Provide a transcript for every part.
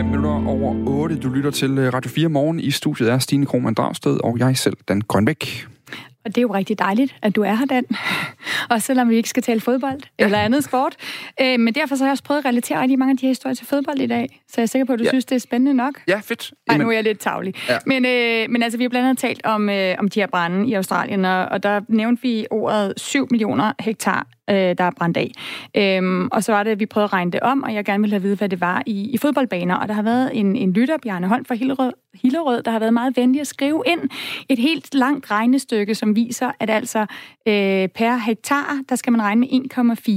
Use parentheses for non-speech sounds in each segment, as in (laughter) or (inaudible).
5 minutter over 8. Du lytter til øh, Radio 4 morgen. I studiet er Stine Krohmann Dragsted og jeg selv, Dan Grønbæk. Og det er jo rigtig dejligt, at du er her, Dan. (laughs) og selvom vi ikke skal tale fodbold ja. eller andet sport. Øh, men derfor så har jeg også prøvet at relatere rigtig mange af de her historier til fodbold i dag. Så jeg er sikker på, at du ja. synes, det er spændende nok. Ja, fedt. Ej, nu er jeg lidt tavlig. Ja. Men, øh, men altså, vi har blandt andet talt om, øh, om de her brænde i Australien, og, og der nævnte vi ordet 7 millioner hektar øh, der er brændt af. Øhm, og så var det, at vi prøvede at regne det om, og jeg gerne ville have vide, hvad det var i, i fodboldbaner. Og der har været en, en lytter, Bjarne Holm fra Hillerød, Hillerød, der har været meget venlig at skrive ind et helt langt regnestykke, som viser, at altså øh, per hektar, der skal man regne med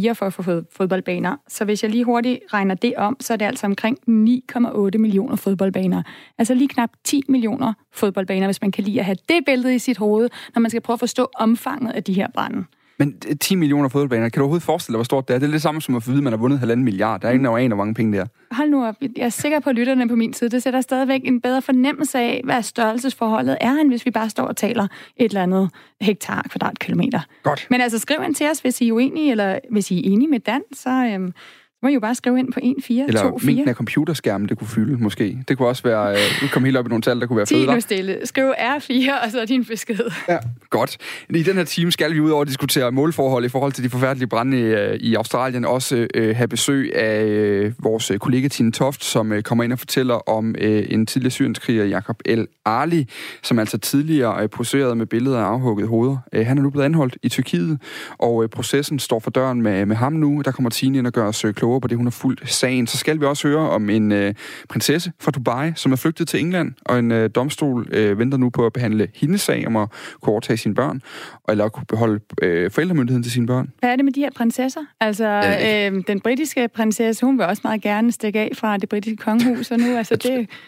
1,4 for at få fodboldbaner. Så hvis jeg lige hurtigt regner det om, så er det altså omkring 9,8 millioner fodboldbaner. Altså lige knap 10 millioner fodboldbaner, hvis man kan lide at have det billede i sit hoved, når man skal prøve at forstå omfanget af de her brænde. Men 10 millioner fodboldbaner, kan du overhovedet forestille dig, hvor stort det er? Det er det samme som at få vide, at man har vundet halvanden milliard. Der er ingen, der aner, hvor mange penge det er. Hold nu op. Jeg er sikker på, at lytterne på min side, det sætter stadigvæk en bedre fornemmelse af, hvad størrelsesforholdet er, end hvis vi bare står og taler et eller andet hektar kvadratkilometer. Godt. Men altså, skriv ind til os, hvis I er uenige, eller hvis I er enige med Dan, så, øhm, må I jo bare skrive ind på 1, 4, Eller 2, 4. mængden af computerskærmen, det kunne fylde, måske. Det kunne også være, øh, komme helt op i nogle tal, der kunne være fede. 10 nu stille. Skriv R4, og så er din besked. Ja, godt. I den her time skal vi ud over at diskutere målforhold i forhold til de forfærdelige brænde i, øh, i Australien. Også øh, have besøg af øh, vores kollega Tine Toft, som øh, kommer ind og fortæller om øh, en tidligere syrenskriger, Jakob El Ali, som altså tidligere øh, poserede med billeder af afhugget hoveder. Øh, han er nu blevet anholdt i Tyrkiet, og øh, processen står for døren med, med ham nu. Der kommer Tine ind og gør os øh, klogere på det, hun har fulgt sagen. Så skal vi også høre om en øh, prinsesse fra Dubai, som er flygtet til England, og en øh, domstol øh, venter nu på at behandle hendes sag om at kunne overtage sine børn, eller kunne beholde øh, forældremyndigheden til sine børn. Hvad er det med de her prinsesser? Altså, øh, den britiske prinsesse, hun vil også meget gerne stikke af fra det britiske kongehus, og nu, (laughs) altså det...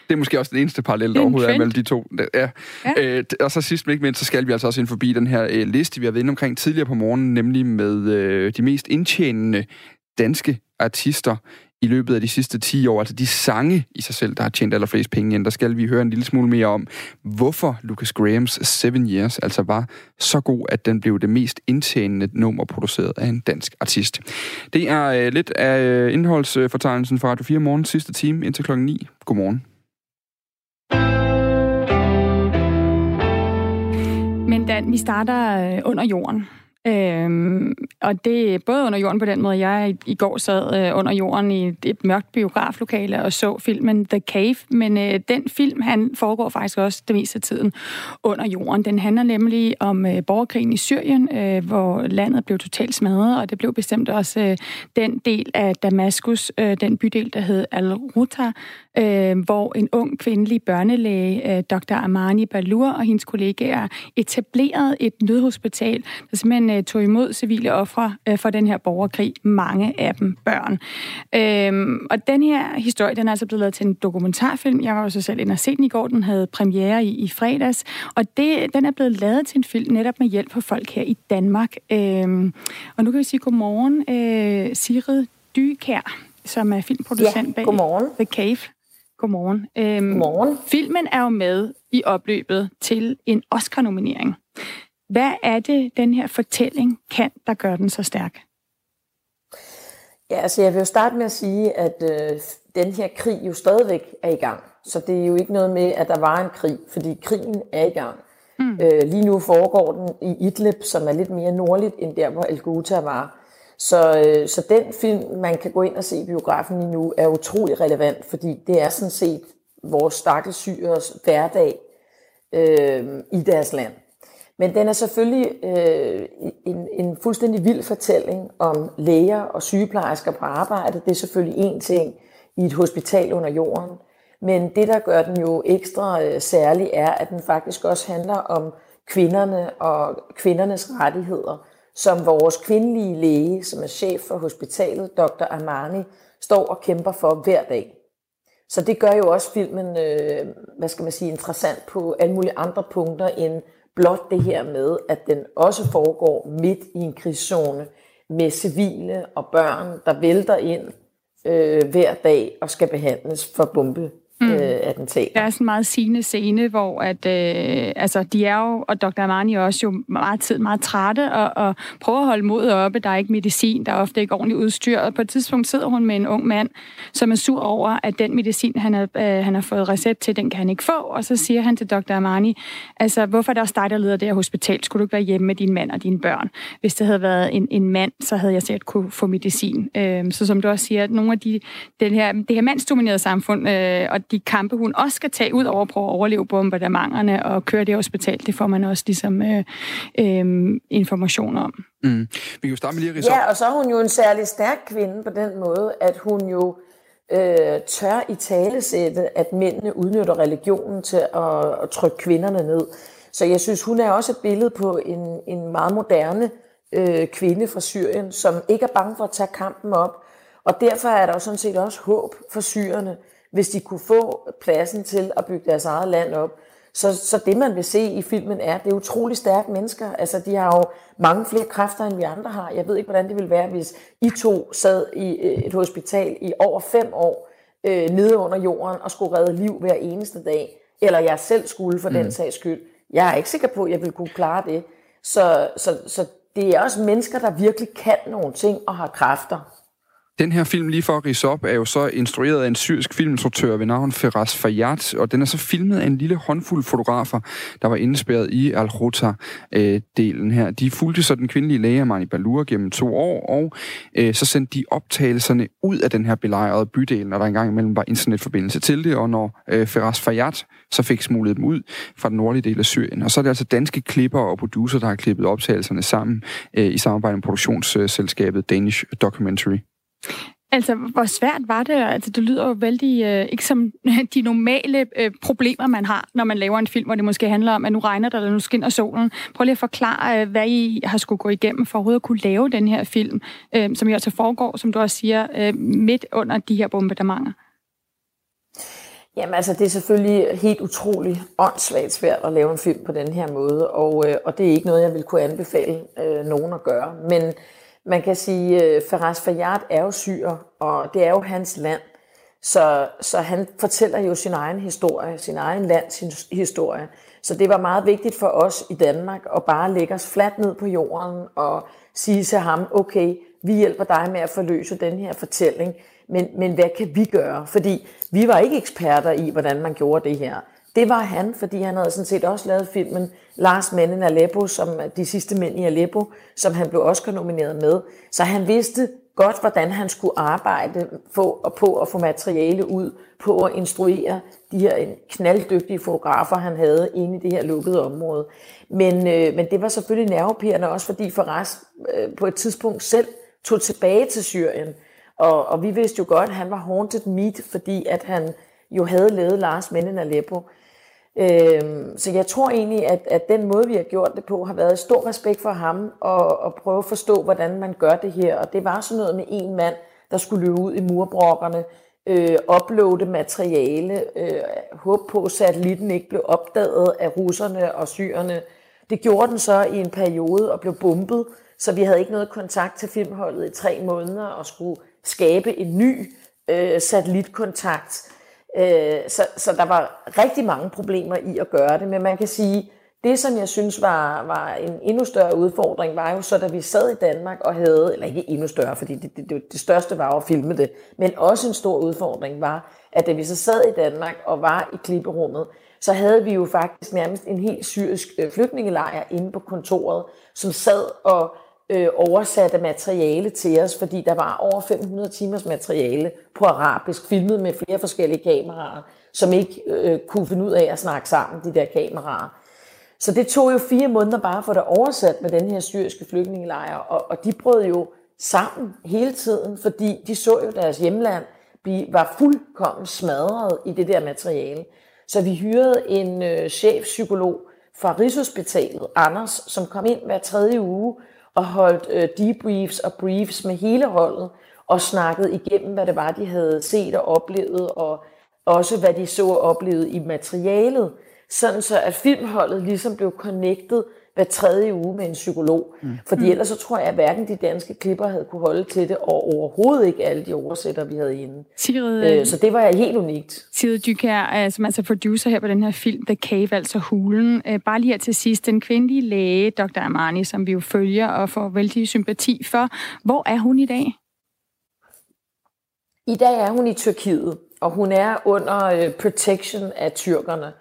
Det er måske også den eneste parallel, der overhovedet er mellem de to. Ja. ja. Øh, og så sidst men ikke mindst, så skal vi altså også ind forbi den her øh, liste, vi har været inde omkring tidligere på morgenen, nemlig med øh, de mest indtjenende danske artister i løbet af de sidste 10 år, altså de sange i sig selv, der har tjent allerflest penge ind, der skal vi høre en lille smule mere om, hvorfor Lucas Grahams Seven Years altså var så god, at den blev det mest indtjenende nummer produceret af en dansk artist. Det er øh, lidt af øh, indholdsfortegnelsen fra Radio 4 morgen sidste time indtil klokken 9. Godmorgen. Men Dan, vi starter øh, under jorden. Øhm, og det er både under jorden på den måde, jeg i, i går sad øh, under jorden i et, et mørkt biograflokale og så filmen The Cave, men øh, den film, han foregår faktisk også det meste af tiden under jorden. Den handler nemlig om øh, borgerkrigen i Syrien, øh, hvor landet blev totalt smadret, og det blev bestemt også øh, den del af Damaskus, øh, den bydel, der hed Al-Ruta, øh, hvor en ung kvindelig børnelæge, øh, Dr. Amani Balur og hendes kollegaer etablerede et nødhospital, der simpelthen øh, tog imod civile ofre øh, for den her borgerkrig, mange af dem børn. Øh, og den her historie, den er altså blevet lavet til en dokumentarfilm. Jeg var jo så selv inde og se den i går, den havde premiere i, i fredags, og det, den er blevet lavet til en film netop med hjælp fra folk her i Danmark. Øh, og nu kan vi sige godmorgen, øh, Sigrid Dykær, som er filmproducent ja, bag godmorgen. The Cave. Godmorgen. Øhm, Godmorgen. Filmen er jo med i opløbet til en Oscar-nominering. Hvad er det, den her fortælling kan, der gør den så stærk? Ja, altså jeg vil jo starte med at sige, at øh, den her krig jo stadigvæk er i gang. Så det er jo ikke noget med, at der var en krig, fordi krigen er i gang. Mm. Øh, lige nu foregår den i Idlib, som er lidt mere nordligt end der, hvor Al-Ghouta var. Så, øh, så den film, man kan gå ind og se i biografen lige nu, er utrolig relevant, fordi det er sådan set vores stakkelsyres hverdag øh, i deres land. Men den er selvfølgelig øh, en, en fuldstændig vild fortælling om læger og sygeplejersker på arbejde. Det er selvfølgelig en ting i et hospital under jorden. Men det, der gør den jo ekstra øh, særlig, er, at den faktisk også handler om kvinderne og kvindernes rettigheder som vores kvindelige læge, som er chef for hospitalet, Dr. Armani, står og kæmper for hver dag. Så det gør jo også filmen, øh, hvad skal man sige, interessant på alle mulige andre punkter end blot det her med, at den også foregår midt i en krigszone med civile og børn, der vælter ind øh, hver dag og skal behandles for bombe, mm. øh, attentater. Der er sådan en meget sigende scene, hvor at, øh, altså, de er jo, og Dr. Armani også jo meget, tid, meget trætte og, og prøver at holde modet oppe. Der er ikke medicin, der er ofte ikke ordentligt udstyr. Og på et tidspunkt sidder hun med en ung mand, som er sur over, at den medicin, han har, øh, han har fået recept til, den kan han ikke få. Og så siger han til Dr. Armani, altså, hvorfor er der også dig, der leder det her hospital? Skulle du ikke være hjemme med din mand og dine børn? Hvis det havde været en, en mand, så havde jeg sikkert kunne få medicin. Øh, så som du også siger, at nogle af de, den her, det her mandsdominerede samfund, øh, og de kampe, hun også skal tage ud over på at overleve bombardementerne og køre det hospital, det får man også ligesom øh, øh, information om. Mm. Vi kan jo starte med lige at Ja, og så er hun jo en særlig stærk kvinde på den måde, at hun jo øh, tør i talesætte, at mændene udnytter religionen til at, at trykke kvinderne ned. Så jeg synes, hun er også et billede på en, en meget moderne øh, kvinde fra Syrien, som ikke er bange for at tage kampen op. Og derfor er der jo sådan set også håb for syrerne, hvis de kunne få pladsen til at bygge deres eget land op. Så, så det, man vil se i filmen, er, det er utrolig stærke mennesker. Altså, de har jo mange flere kræfter, end vi andre har. Jeg ved ikke, hvordan det ville være, hvis I to sad i øh, et hospital i over fem år øh, nede under jorden og skulle redde liv hver eneste dag. Eller jeg selv skulle for mm. den sags skyld. Jeg er ikke sikker på, at jeg ville kunne klare det. Så, så, så det er også mennesker, der virkelig kan nogle ting og har kræfter. Den her film, lige for at rise op, er jo så instrueret af en syrisk filminstruktør ved navn Feras Fayyad, og den er så filmet af en lille håndfuld fotografer, der var indespærret i al øh, delen her. De fulgte så den kvindelige læge Mani Balur gennem to år, og øh, så sendte de optagelserne ud af den her belejrede bydel, når der engang imellem var internetforbindelse til det, og når øh, Feras Fayyad så fik smuglet dem ud fra den nordlige del af Syrien. Og så er det altså danske klipper og producer, der har klippet optagelserne sammen øh, i samarbejde med produktionsselskabet Danish Documentary. Altså, hvor svært var det? Altså, det lyder jo vældig øh, ikke som (laughs) de normale øh, problemer, man har, når man laver en film, hvor det måske handler om, at nu regner der, eller nu skinner solen. Prøv lige at forklare, øh, hvad I har skulle gå igennem for overhovedet at kunne lave den her film, øh, som jo altså foregår, som du også siger, øh, midt under de her bombardementer. Jamen altså, det er selvfølgelig helt utroligt åndssvagt svært at lave en film på den her måde, og, øh, og det er ikke noget, jeg vil kunne anbefale øh, nogen at gøre. Men man kan sige, øh, at Faraz Fayyad er jo syr, og det er jo hans land. Så, så han fortæller jo sin egen historie, sin egen lands historie. Så det var meget vigtigt for os i Danmark at bare lægge os fladt ned på jorden og sige til ham, okay, vi hjælper dig med at forløse den her fortælling, men, men hvad kan vi gøre? Fordi vi var ikke eksperter i, hvordan man gjorde det her. Det var han, fordi han havde sådan set også lavet filmen Lars Mænd i Aleppo, som de sidste mænd i Aleppo, som han blev Oscar-nomineret med. Så han vidste godt, hvordan han skulle arbejde på, på at få materiale ud, på at instruere de her knalddygtige fotografer, han havde inde i det her lukkede område. Men, øh, men det var selvfølgelig nervepirrende også, fordi Faras øh, på et tidspunkt selv tog tilbage til Syrien. Og, og vi vidste jo godt, at han var haunted meat, fordi at han jo havde lavet Lars Mænd i Aleppo. Øhm, så jeg tror egentlig, at, at den måde, vi har gjort det på, har været stor respekt for ham, og, og prøve at forstå, hvordan man gør det her. Og det var sådan noget med en mand, der skulle løbe ud i murbrokkerne, øh, uploade materiale, øh, håbe på, at satellitten ikke blev opdaget af russerne og syrerne. Det gjorde den så i en periode og blev bumpet, så vi havde ikke noget kontakt til filmholdet i tre måneder og skulle skabe en ny øh, satellitkontakt Øh, så, så der var rigtig mange problemer i at gøre det, men man kan sige, det som jeg synes var, var en endnu større udfordring, var jo så, da vi sad i Danmark og havde, eller ikke endnu større, fordi det, det, det største var at filme det, men også en stor udfordring var, at da vi så sad i Danmark og var i klipperummet, så havde vi jo faktisk nærmest en helt syrisk øh, flygtningelejr inde på kontoret, som sad og øh, oversatte materiale til os, fordi der var over 500 timers materiale på arabisk, filmet med flere forskellige kameraer, som ikke øh, kunne finde ud af at snakke sammen, de der kameraer. Så det tog jo fire måneder bare for det oversat med den her syriske flygtningelejr, og, og de brød jo sammen hele tiden, fordi de så jo deres hjemland blive, var fuldkommen smadret i det der materiale. Så vi hyrede en øh, chefpsykolog fra Rigshospitalet, Anders, som kom ind hver tredje uge og holdt øh, debriefs og briefs med hele holdet, og snakket igennem, hvad det var, de havde set og oplevet, og også hvad de så og oplevede i materialet, sådan så at filmholdet ligesom blev connected hver tredje uge med en psykolog. Mm. Fordi mm. ellers så tror jeg, at hverken de danske klipper havde kunne holde til det, og overhovedet ikke alle de oversætter, vi havde inde. Sigrid, øh, så det var helt unikt. Sigrid Dykær, som altså producer her på den her film, The Cave, altså Hulen. Øh, bare lige her til sidst, den kvindelige læge, Dr. Amani, som vi jo følger og får vældig sympati for. Hvor er hun i dag? I dag er hun i Tyrkiet, og hun er under øh, protection af tyrkerne.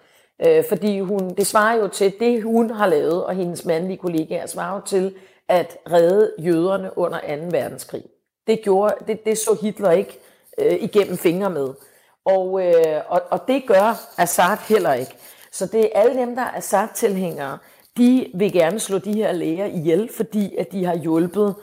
Øh, fordi hun, det svarer jo til, det hun har lavet, og hendes mandlige kollegaer svarer jo til at redde jøderne under 2. verdenskrig. Det, gjorde, det, det så Hitler ikke øh, igennem fingre med. Og, øh, og, og det gør Assad heller ikke. Så det er alle dem, der er Assad-tilhængere, de vil gerne slå de her læger ihjel, fordi at de har hjulpet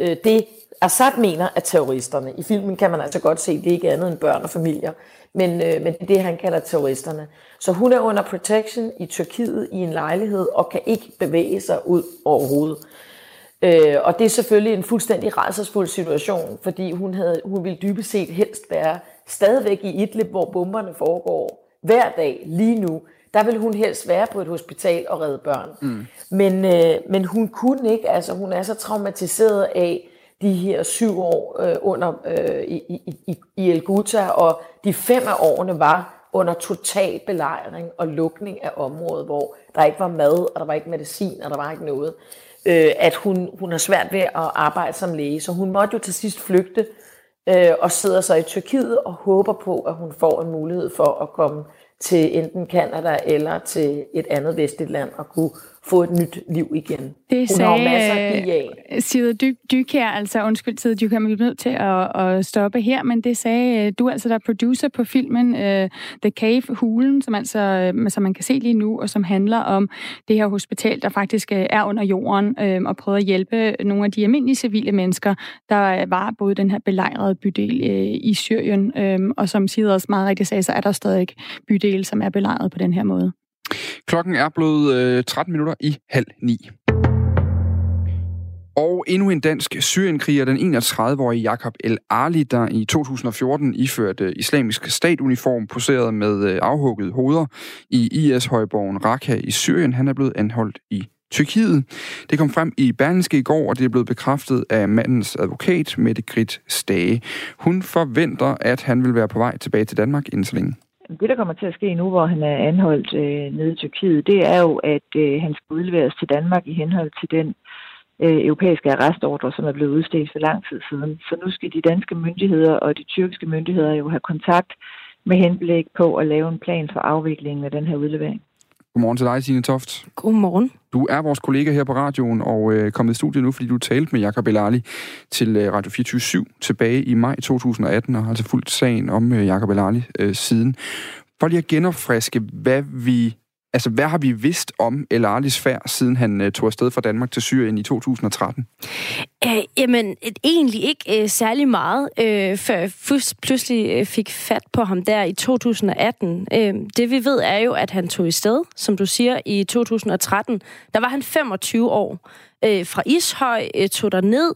øh, det, Assad mener er terroristerne. I filmen kan man altså godt se, at det ikke er andet end børn og familier. Men, øh, men det er det, han kalder terroristerne. Så hun er under protection i Tyrkiet i en lejlighed og kan ikke bevæge sig ud overhovedet. Øh, og det er selvfølgelig en fuldstændig rædselsfuld situation, fordi hun, havde, hun ville dybest set helst være stadigvæk i Idlib, hvor bomberne foregår hver dag lige nu. Der vil hun helst være på et hospital og redde børn. Mm. Men, øh, men hun kunne ikke, altså hun er så traumatiseret af de her syv år øh, under øh, i, i, i, El Ghouta, og de fem af årene var under total belejring og lukning af området, hvor der ikke var mad, og der var ikke medicin, og der var ikke noget. Øh, at hun, hun har svært ved at arbejde som læge, så hun måtte jo til sidst flygte øh, og sidder så i Tyrkiet og håber på, at hun får en mulighed for at komme til enten Kanada eller til et andet vestligt land og kunne få et nyt liv igen. Det Hun sagde, har masser af Side Dy, Dykær, altså undskyld Side Dykær, man er nødt til at, at stoppe her, men det sagde øh, du altså, der er producer på filmen uh, The Cave, Hulen, som altså, øh, som man kan se lige nu, og som handler om det her hospital, der faktisk er under jorden, uh, og prøver at hjælpe nogle af de almindelige civile mennesker, der var både den her belejrede bydel uh, i Syrien, uh, og som Side også meget rigtigt sagde, så er der stadig bydel, som er belejret på den her måde. Klokken er blevet øh, 13 minutter i halv ni. Og endnu en dansk syrienkriger, den 31-årige Jakob El Ali, der i 2014 iførte islamisk statuniform, poseret med øh, afhuggede afhugget hoveder i IS-højborgen Raqqa i Syrien. Han er blevet anholdt i Tyrkiet. Det kom frem i Berlingske i går, og det er blevet bekræftet af mandens advokat, Mette Grit Stage. Hun forventer, at han vil være på vej tilbage til Danmark inden så længe. Det, der kommer til at ske nu, hvor han er anholdt øh, nede i Tyrkiet, det er jo, at øh, han skal udleveres til Danmark i henhold til den øh, europæiske arrestordre, som er blevet udstedt for lang tid siden. Så nu skal de danske myndigheder og de tyrkiske myndigheder jo have kontakt med henblik på at lave en plan for afviklingen af den her udlevering. Godmorgen til dig, Signe Toft. Godmorgen. Du er vores kollega her på radioen og øh, kommet i studiet nu, fordi du talte med Jakob Elali til øh, Radio 24 tilbage i maj 2018, og har altså fulgt sagen om øh, Jakob Elali øh, siden. For lige at genopfriske, hvad vi Altså, hvad har vi vidst om El Alis færd, siden han øh, tog afsted fra Danmark til Syrien i 2013? Æh, jamen, egentlig ikke øh, særlig meget, øh, før jeg pludselig øh, fik fat på ham der i 2018. Uh, det vi ved er jo, at han tog i sted, som du siger, i 2013. Der var han 25 år øh, fra Ishøj, øh, tog der ned.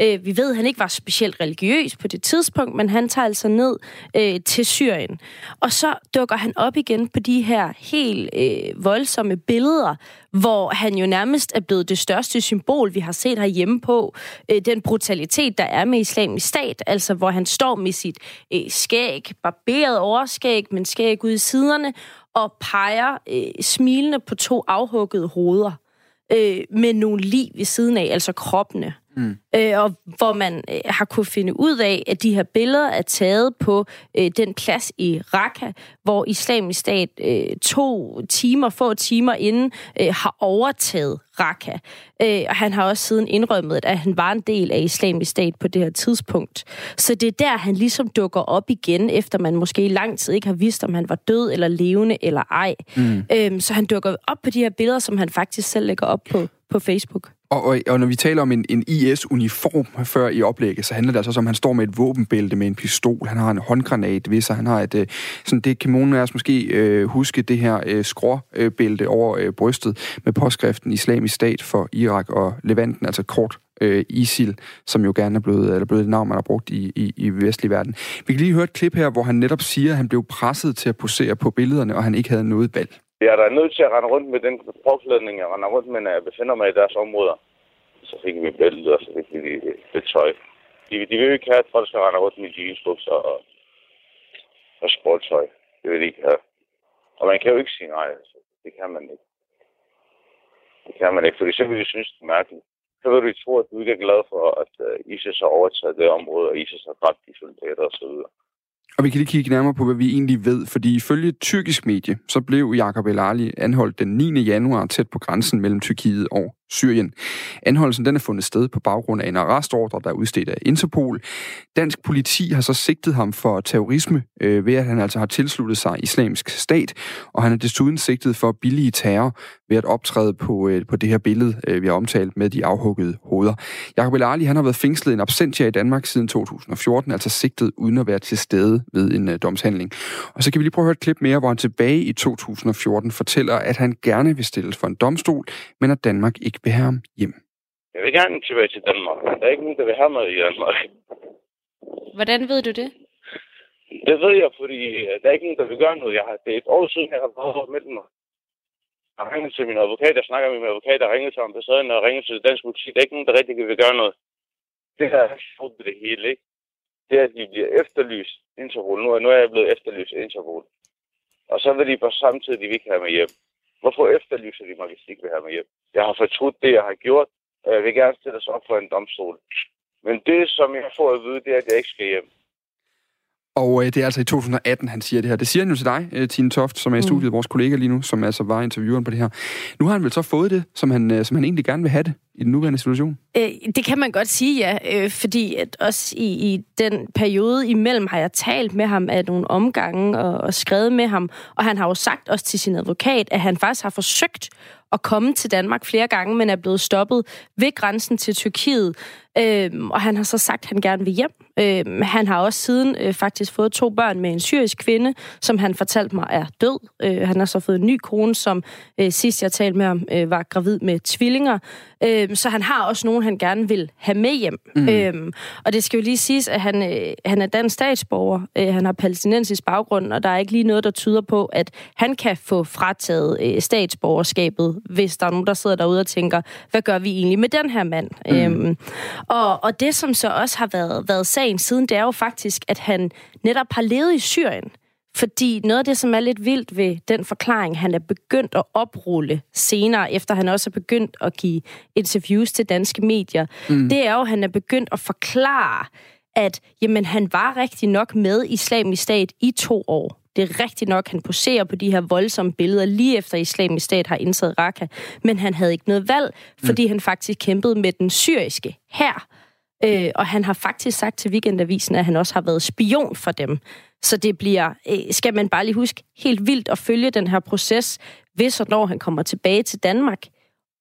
Øh, vi ved, at han ikke var specielt religiøs på det tidspunkt, men han tager altså ned øh, til Syrien. Og så dukker han op igen på de her helt øh, voldsomme billeder, hvor han jo nærmest er blevet det største symbol, vi har set herhjemme på øh, den brutalitet, der er med islamisk stat, altså hvor han står med sit øh, skæg, barberet overskæg, men skæg ud i siderne, og peger øh, smilende på to afhuggede hoveder øh, med nogle liv ved siden af, altså kroppene. Mm. Øh, og hvor man øh, har kunne finde ud af, at de her billeder er taget på øh, den plads i Raqqa, hvor islamisk stat øh, to timer, få timer inden, øh, har overtaget Raqqa. Øh, og han har også siden indrømmet, at han var en del af islamisk stat på det her tidspunkt. Så det er der, han ligesom dukker op igen, efter man måske i lang tid ikke har vidst, om han var død eller levende eller ej. Mm. Øh, så han dukker op på de her billeder, som han faktisk selv lægger op på, på Facebook. Og, og, og når vi taler om en, en IS-uniform før i oplægget, så handler det altså om, at han står med et våbenbælte med en pistol, han har en håndgranat ved sig, han har et, øh, sådan det kan nogen af os måske øh, huske, det her øh, skråbælte over øh, brystet med påskriften Islamisk Stat for Irak og Levanten, altså kort øh, ISIL, som jo gerne er blevet, eller blevet et navn, man har brugt i, i, i vestlig verden. Vi kan lige høre et klip her, hvor han netop siger, at han blev presset til at posere på billederne, og han ikke havde noget valg. Jeg er da nødt til at rende rundt med den påklædning, jeg render rundt med, når jeg befinder mig i deres områder. Så fik vi bæltet, og så fik vi det, det tøj. De, de vil jo ikke have, at folk skal rende rundt med jeansbukser og, og sportstøj. Det vil de ikke have. Og man kan jo ikke sige nej. Altså. Det kan man ikke. Det kan man ikke, fordi så vil de synes, det er mærkeligt. Så vil du tro, at du ikke er glad for, at øh, ISIS har overtaget det område, og ISIS har dræbt de soldater osv. Og vi kan lige kigge nærmere på, hvad vi egentlig ved, fordi ifølge tyrkisk medie, så blev Jakob El Ali anholdt den 9. januar tæt på grænsen mellem Tyrkiet og Syrien. Anholdelsen den er fundet sted på baggrund af en arrestordre, der er udstedt af Interpol. Dansk politi har så sigtet ham for terrorisme, øh, ved at han altså har tilsluttet sig islamisk stat, og han er desuden sigtet for billige terror ved at optræde på, øh, på det her billede, øh, vi har omtalt med de afhuggede hoveder. Jakob El Ali han har været fængslet en absentia i Danmark siden 2014, altså sigtet uden at være til stede ved en øh, domshandling. Og så kan vi lige prøve at høre et klip mere, hvor han tilbage i 2014 fortæller, at han gerne vil stilles for en domstol, men at Danmark ikke ikke vil have ham hjem? Jeg vil gerne tilbage til Danmark, der er ikke nogen, der vil have mig i Danmark. Hvordan ved du det? Det ved jeg, fordi øh, der er ikke nogen, der vil gøre noget. Jeg har, det er et år siden, jeg har været med mig. Jeg har ringet til min advokat, jeg snakker med min advokat, jeg har ringet til ambassaden, og ringet til dansk politi. Der er ikke nogen, der rigtig vil gøre noget. Det her er sjovt det hele, ikke? Det er, at de bliver efterlyst Interpol. Nu er, nu er jeg blevet efterlyst Interpol. Og så vil de på samtidig, de vil ikke have mig hjem. Hvorfor efterlyser de mig, hvis de ikke vil have mig hjem? Jeg har fortrudt det, jeg har gjort, og jeg vil gerne stille sig op for en domstol. Men det, som jeg får at vide, det er, at jeg ikke skal hjem. Og øh, det er altså i 2018, han siger det her. Det siger han jo til dig, øh, Tine Toft, som er i mm. studiet, mm. vores kollega lige nu, som altså var intervieweren på det her. Nu har han vel så fået det, som han, øh, som han egentlig gerne vil have det i den nuværende situation? Øh, det kan man godt sige, ja. Øh, fordi at også i, i den periode imellem har jeg talt med ham af nogle omgange og, og skrevet med ham. Og han har jo sagt også til sin advokat, at han faktisk har forsøgt at komme til Danmark flere gange, men er blevet stoppet ved grænsen til Tyrkiet. Øhm, og han har så sagt, at han gerne vil hjem. Øhm, han har også siden øh, faktisk fået to børn med en syrisk kvinde, som han fortalte mig er død. Øh, han har så fået en ny kone, som øh, sidst jeg talte med ham, øh, var gravid med tvillinger. Øh, Øhm, så han har også nogen, han gerne vil have med hjem. Mm. Øhm, og det skal jo lige siges, at han, øh, han er dansk statsborger. Øh, han har palæstinensisk baggrund, og der er ikke lige noget, der tyder på, at han kan få frataget øh, statsborgerskabet, hvis der er nogen, der sidder derude og tænker, hvad gør vi egentlig med den her mand? Mm. Øhm, og, og det, som så også har været, været sagen siden, det er jo faktisk, at han netop har levet i Syrien. Fordi noget af det, som er lidt vildt ved den forklaring, han er begyndt at oprulle senere, efter han også er begyndt at give interviews til danske medier, mm. det er jo, at han er begyndt at forklare, at jamen, han var rigtig nok med islamisk stat i to år. Det er rigtigt nok, han poserer på de her voldsomme billeder lige efter islamisk stat har indtaget Raqqa, men han havde ikke noget valg, fordi mm. han faktisk kæmpede med den syriske her. Øh, og han har faktisk sagt til Weekendavisen, at han også har været spion for dem. Så det bliver, øh, skal man bare lige huske, helt vildt at følge den her proces, hvis og når han kommer tilbage til Danmark,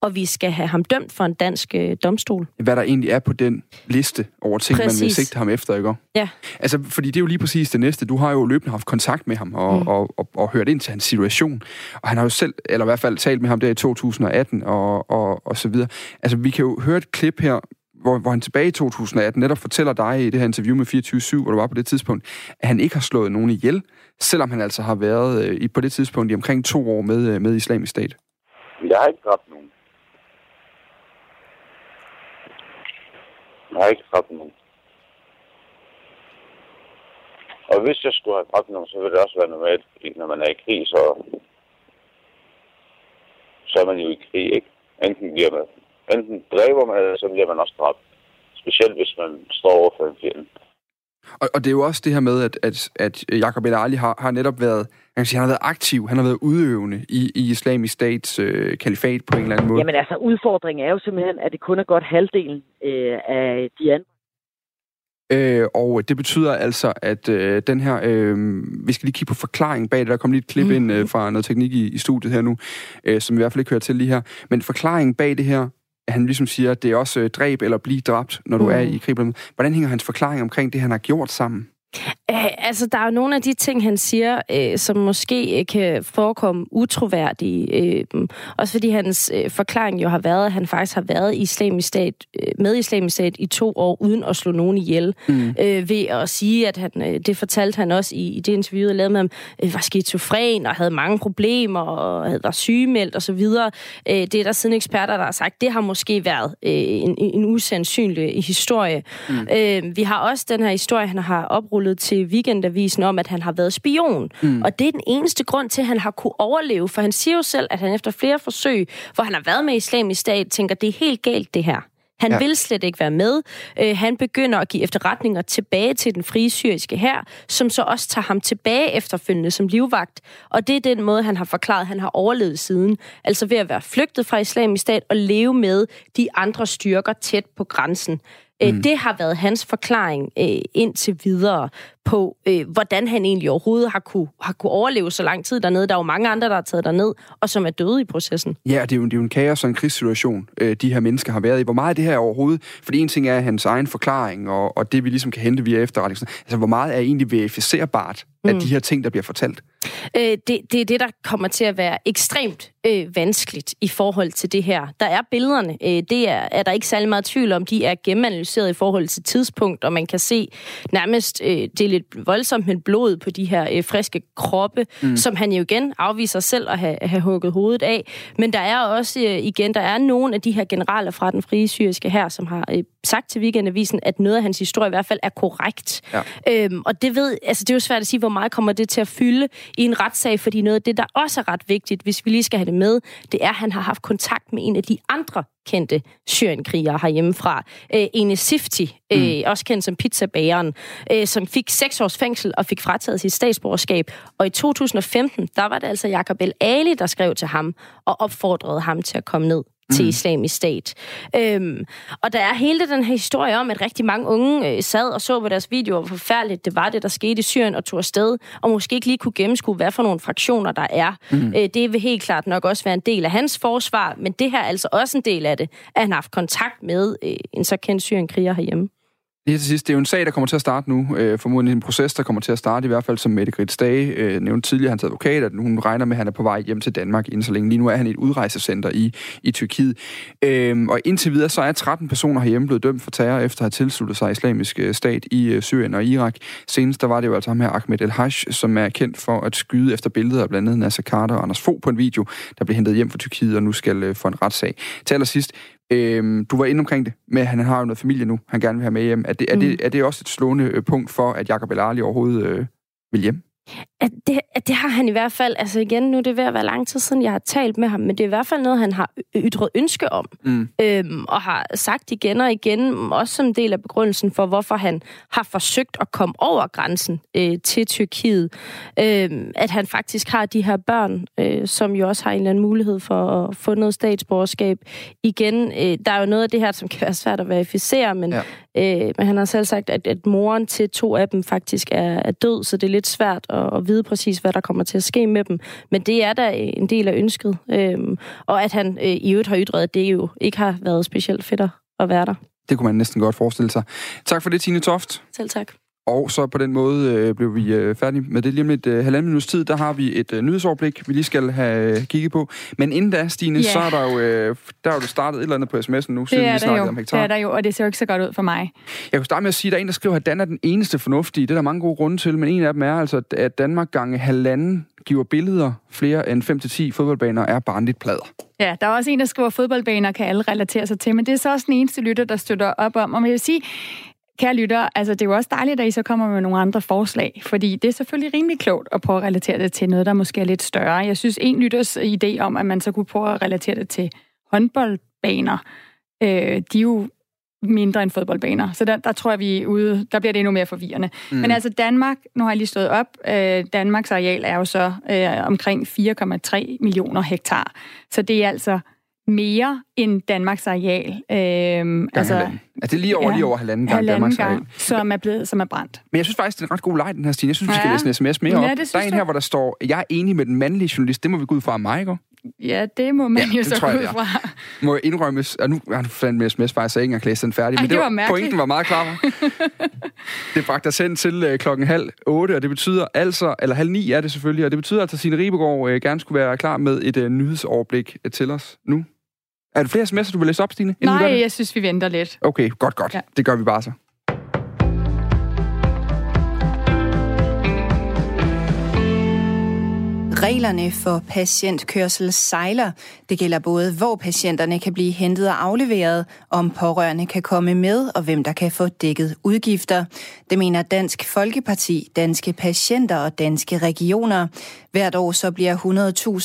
og vi skal have ham dømt for en dansk øh, domstol. Hvad der egentlig er på den liste over ting, præcis. man vil sigte ham efter, ikke? Ja. Altså, fordi det er jo lige præcis det næste. Du har jo løbende haft kontakt med ham og, mm. og, og, og, hørt ind til hans situation. Og han har jo selv, eller i hvert fald talt med ham der i 2018 og, og, og så videre. Altså, vi kan jo høre et klip her, hvor, hvor han tilbage i 2018 netop fortæller dig i det her interview med 24-7, hvor du var på det tidspunkt, at han ikke har slået nogen ihjel, selvom han altså har været øh, på det tidspunkt i omkring to år med, øh, med islamisk stat. Jeg har ikke dræbt nogen. Jeg har ikke dræbt nogen. Og hvis jeg skulle have dræbt nogen, så ville det også være normalt, fordi når man er i krig, så, så er man jo i krig, ikke? Enten bliver man enten dræber man, eller så bliver man også dræbt. Specielt hvis man står over for en fjende. Og, og det er jo også det her med, at, at, at Jacob El Ali har, har netop været, jeg kan sige, han har været aktiv, han har været udøvende i, i islamisk stats øh, kalifat på en eller anden måde. Jamen altså, udfordringen er jo simpelthen, at det kun er godt halvdelen øh, af de andre Øh, og det betyder altså, at øh, den her... Øh, vi skal lige kigge på forklaringen bag det. Der kom lige et klip mm. ind øh, fra noget teknik i, i studiet her nu, øh, som i hvert fald ikke hører til lige her. Men forklaringen bag det her, han ligesom siger, at det er også øh, dræb eller blive dræbt, når du mm. er i krig. Hvordan hænger hans forklaring omkring det, han har gjort sammen? Æh, altså, der er jo nogle af de ting, han siger, øh, som måske øh, kan forekomme utroværdige. Øh, også fordi hans øh, forklaring jo har været, at han faktisk har været i islamisk stat, øh, med islamisk stat i to år, uden at slå nogen ihjel. Mm. Øh, ved at sige, at han, øh, det fortalte han også i, i det interview, jeg lavede med ham, øh, var skizofren og havde mange problemer og havde, var sygemeldt osv. Øh, det er der siden eksperter, der har sagt, det har måske været øh, en, en usandsynlig historie. Mm. Øh, vi har også den her historie, han har oprullet til Weekendavisen om, at han har været spion. Mm. Og det er den eneste grund til, at han har kunne overleve, for han siger jo selv, at han efter flere forsøg, hvor han har været med i islamisk stat, tænker, det er helt galt det her. Han ja. vil slet ikke være med. Øh, han begynder at give efterretninger tilbage til den frie syriske her, som så også tager ham tilbage efterfølgende som livvagt. Og det er den måde, han har forklaret, at han har overlevet siden. Altså ved at være flygtet fra islamisk stat og leve med de andre styrker tæt på grænsen. Øh, mm. Det har været hans forklaring øh, indtil videre på, øh, hvordan han egentlig overhovedet har kunne, har kunne overleve så lang tid dernede. Der er jo mange andre, der har taget derned, og som er døde i processen. Ja, det er jo, det er jo en kaos og en krigssituation, øh, de her mennesker har været i. Hvor meget er det her overhovedet? Fordi en ting er hans egen forklaring, og, og det vi ligesom kan hente via efterretningen. Altså, hvor meget er egentlig verificerbart af mm. de her ting, der bliver fortalt? Øh, det, det er det, der kommer til at være ekstremt øh, vanskeligt i forhold til det her. Der er billederne. Øh, det er, er der ikke særlig meget tvivl om. De er gennemanalyseret i forhold til tidspunkt, og man kan se nærmest, øh, det lidt voldsomt med blod på de her øh, friske kroppe, mm. som han jo igen afviser selv at have, have hugget hovedet af. Men der er også øh, igen, der er nogle af de her generaler fra den frie syriske her, som har øh, sagt til Weekendavisen, at noget af hans historie i hvert fald er korrekt. Ja. Øhm, og det ved, altså det er jo svært at sige, hvor meget kommer det til at fylde i en retssag, fordi noget af det, der også er ret vigtigt, hvis vi lige skal have det med, det er, at han har haft kontakt med en af de andre kendte syrienkrigere herhjemmefra. Øh, Ene Sifti, øh, mm. også kendt som pizzabageren, øh, som fik seks års fængsel og fik frataget sit statsborgerskab. Og i 2015, der var det altså Jacob El Ali, der skrev til ham og opfordrede ham til at komme ned til mm. islamisk stat. Øhm, og der er hele den her historie om, at rigtig mange unge øh, sad og så på deres videoer, hvor forfærdeligt det var det, der skete i Syrien, og tog afsted, og måske ikke lige kunne gennemskue, hvad for nogle fraktioner der er. Mm. Øh, det vil helt klart nok også være en del af hans forsvar, men det her er altså også en del af det, at han har haft kontakt med øh, en så kendt Syrien-kriger herhjemme. Lige til sidst, det er jo en sag, der kommer til at starte nu. Øh, formodentlig en proces, der kommer til at starte, i hvert fald som Mette Grits Dage øh, nævnte tidligere, hans advokat, at hun regner med, at han er på vej hjem til Danmark inden så længe. Lige nu er han i et udrejsecenter i, i Tyrkiet. Øh, og indtil videre, så er 13 personer herhjemme blevet dømt for terror, efter at have tilsluttet sig islamisk øh, stat i øh, Syrien og Irak. Senest, der var det jo altså ham her, Ahmed El Haj, som er kendt for at skyde efter billeder af blandt andet Nasser Carter og Anders Fogh på en video, der blev hentet hjem fra Tyrkiet og nu skal øh, få en retssag. Til allersidst, Øhm, du var inde omkring det, med at han har jo noget familie nu, han gerne vil have med hjem. Er det, er mm. det, er det også et slående øh, punkt for, at Jacob Elali overhovedet øh, vil hjem? At det, at det har han i hvert fald, altså igen, nu er det ved at være lang tid siden, jeg har talt med ham, men det er i hvert fald noget, han har ytret ønske om, mm. øhm, og har sagt igen og igen, også som del af begrundelsen for, hvorfor han har forsøgt at komme over grænsen øh, til Tyrkiet, øh, at han faktisk har de her børn, øh, som jo også har en eller anden mulighed for at få noget statsborgerskab. Igen, øh, der er jo noget af det her, som kan være svært at verificere, men, ja. øh, men han har selv sagt, at, at moren til to af dem faktisk er, er død, så det er lidt svært at, at vide præcis, hvad der kommer til at ske med dem. Men det er da en del af ønsket. Øhm, og at han øh, i øvrigt har ytret, at det jo ikke har været specielt fedt at være der. Det kunne man næsten godt forestille sig. Tak for det, Tine Toft. Selv tak. Og så på den måde øh, blev vi øh, færdige med det. Lige om et øh, halvanden minuts tid, der har vi et øh, nyhedsoverblik, vi lige skal have øh, kigget på. Men inden da, Stine, yeah. så er der jo, øh, der er jo startet et eller andet på sms'en nu, siden vi snakkede jo. om hektar. Det er der jo, og det ser jo ikke så godt ud for mig. Jeg kunne starte med at sige, at der er en, der skriver, at Dan er den eneste fornuftige. Det er der mange gode grunde til, men en af dem er altså, at Danmark gange halvanden giver billeder flere end 5-10 fodboldbaner er barnligt plader. Ja, der er også en, der skriver, at fodboldbaner kan alle relatere sig til, men det er så også den eneste lytter, der støtter op om. Og jeg vil sige, Kære lytter, altså det er jo også dejligt, at I så kommer med nogle andre forslag, fordi det er selvfølgelig rimelig klogt at prøve at relatere det til noget, der måske er lidt større. Jeg synes, en lytters idé om, at man så kunne prøve at relatere det til håndboldbaner, øh, de er jo mindre end fodboldbaner. Så der, der tror jeg, vi er ude, der bliver det endnu mere forvirrende. Mm. Men altså Danmark, nu har jeg lige stået op, øh, Danmarks areal er jo så øh, omkring 4,3 millioner hektar. Så det er altså mere end Danmarks areal. Øhm, altså, altså, det er lige over, ja, lige over halvanden gang halvanden Danmarks gang, areal. som er, blevet, som er brændt. Men jeg synes faktisk, det er en ret god leg, den her Stine. Jeg synes, ja. vi skal læse en sms mere ja, op. Der er en her, hvor der står, jeg er enig med den mandlige journalist. Det må vi gå ud fra mig, ikke? Ja, det må man ja, jo så gå ud fra. Må indrømmes, og nu har du fandt med sms, faktisk, så jeg ikke engang læst den færdig. Ej, men det var, var pointen var meget klar. (laughs) det bragte os hen til uh, klokken halv otte, og det betyder altså, eller halv ni er det selvfølgelig, og det betyder, at Signe Ribegaard uh, gerne skulle være klar med et uh, nyhedsoverblik uh, til os nu. Er der flere sms'er, du vil læse op, Stine? Nej, jeg synes, vi venter lidt. Okay, godt, godt. Ja. Det gør vi bare så. Reglerne for patientkørsel sejler. Det gælder både, hvor patienterne kan blive hentet og afleveret, om pårørende kan komme med, og hvem der kan få dækket udgifter. Det mener Dansk Folkeparti, Danske Patienter og Danske Regioner. Hvert år så bliver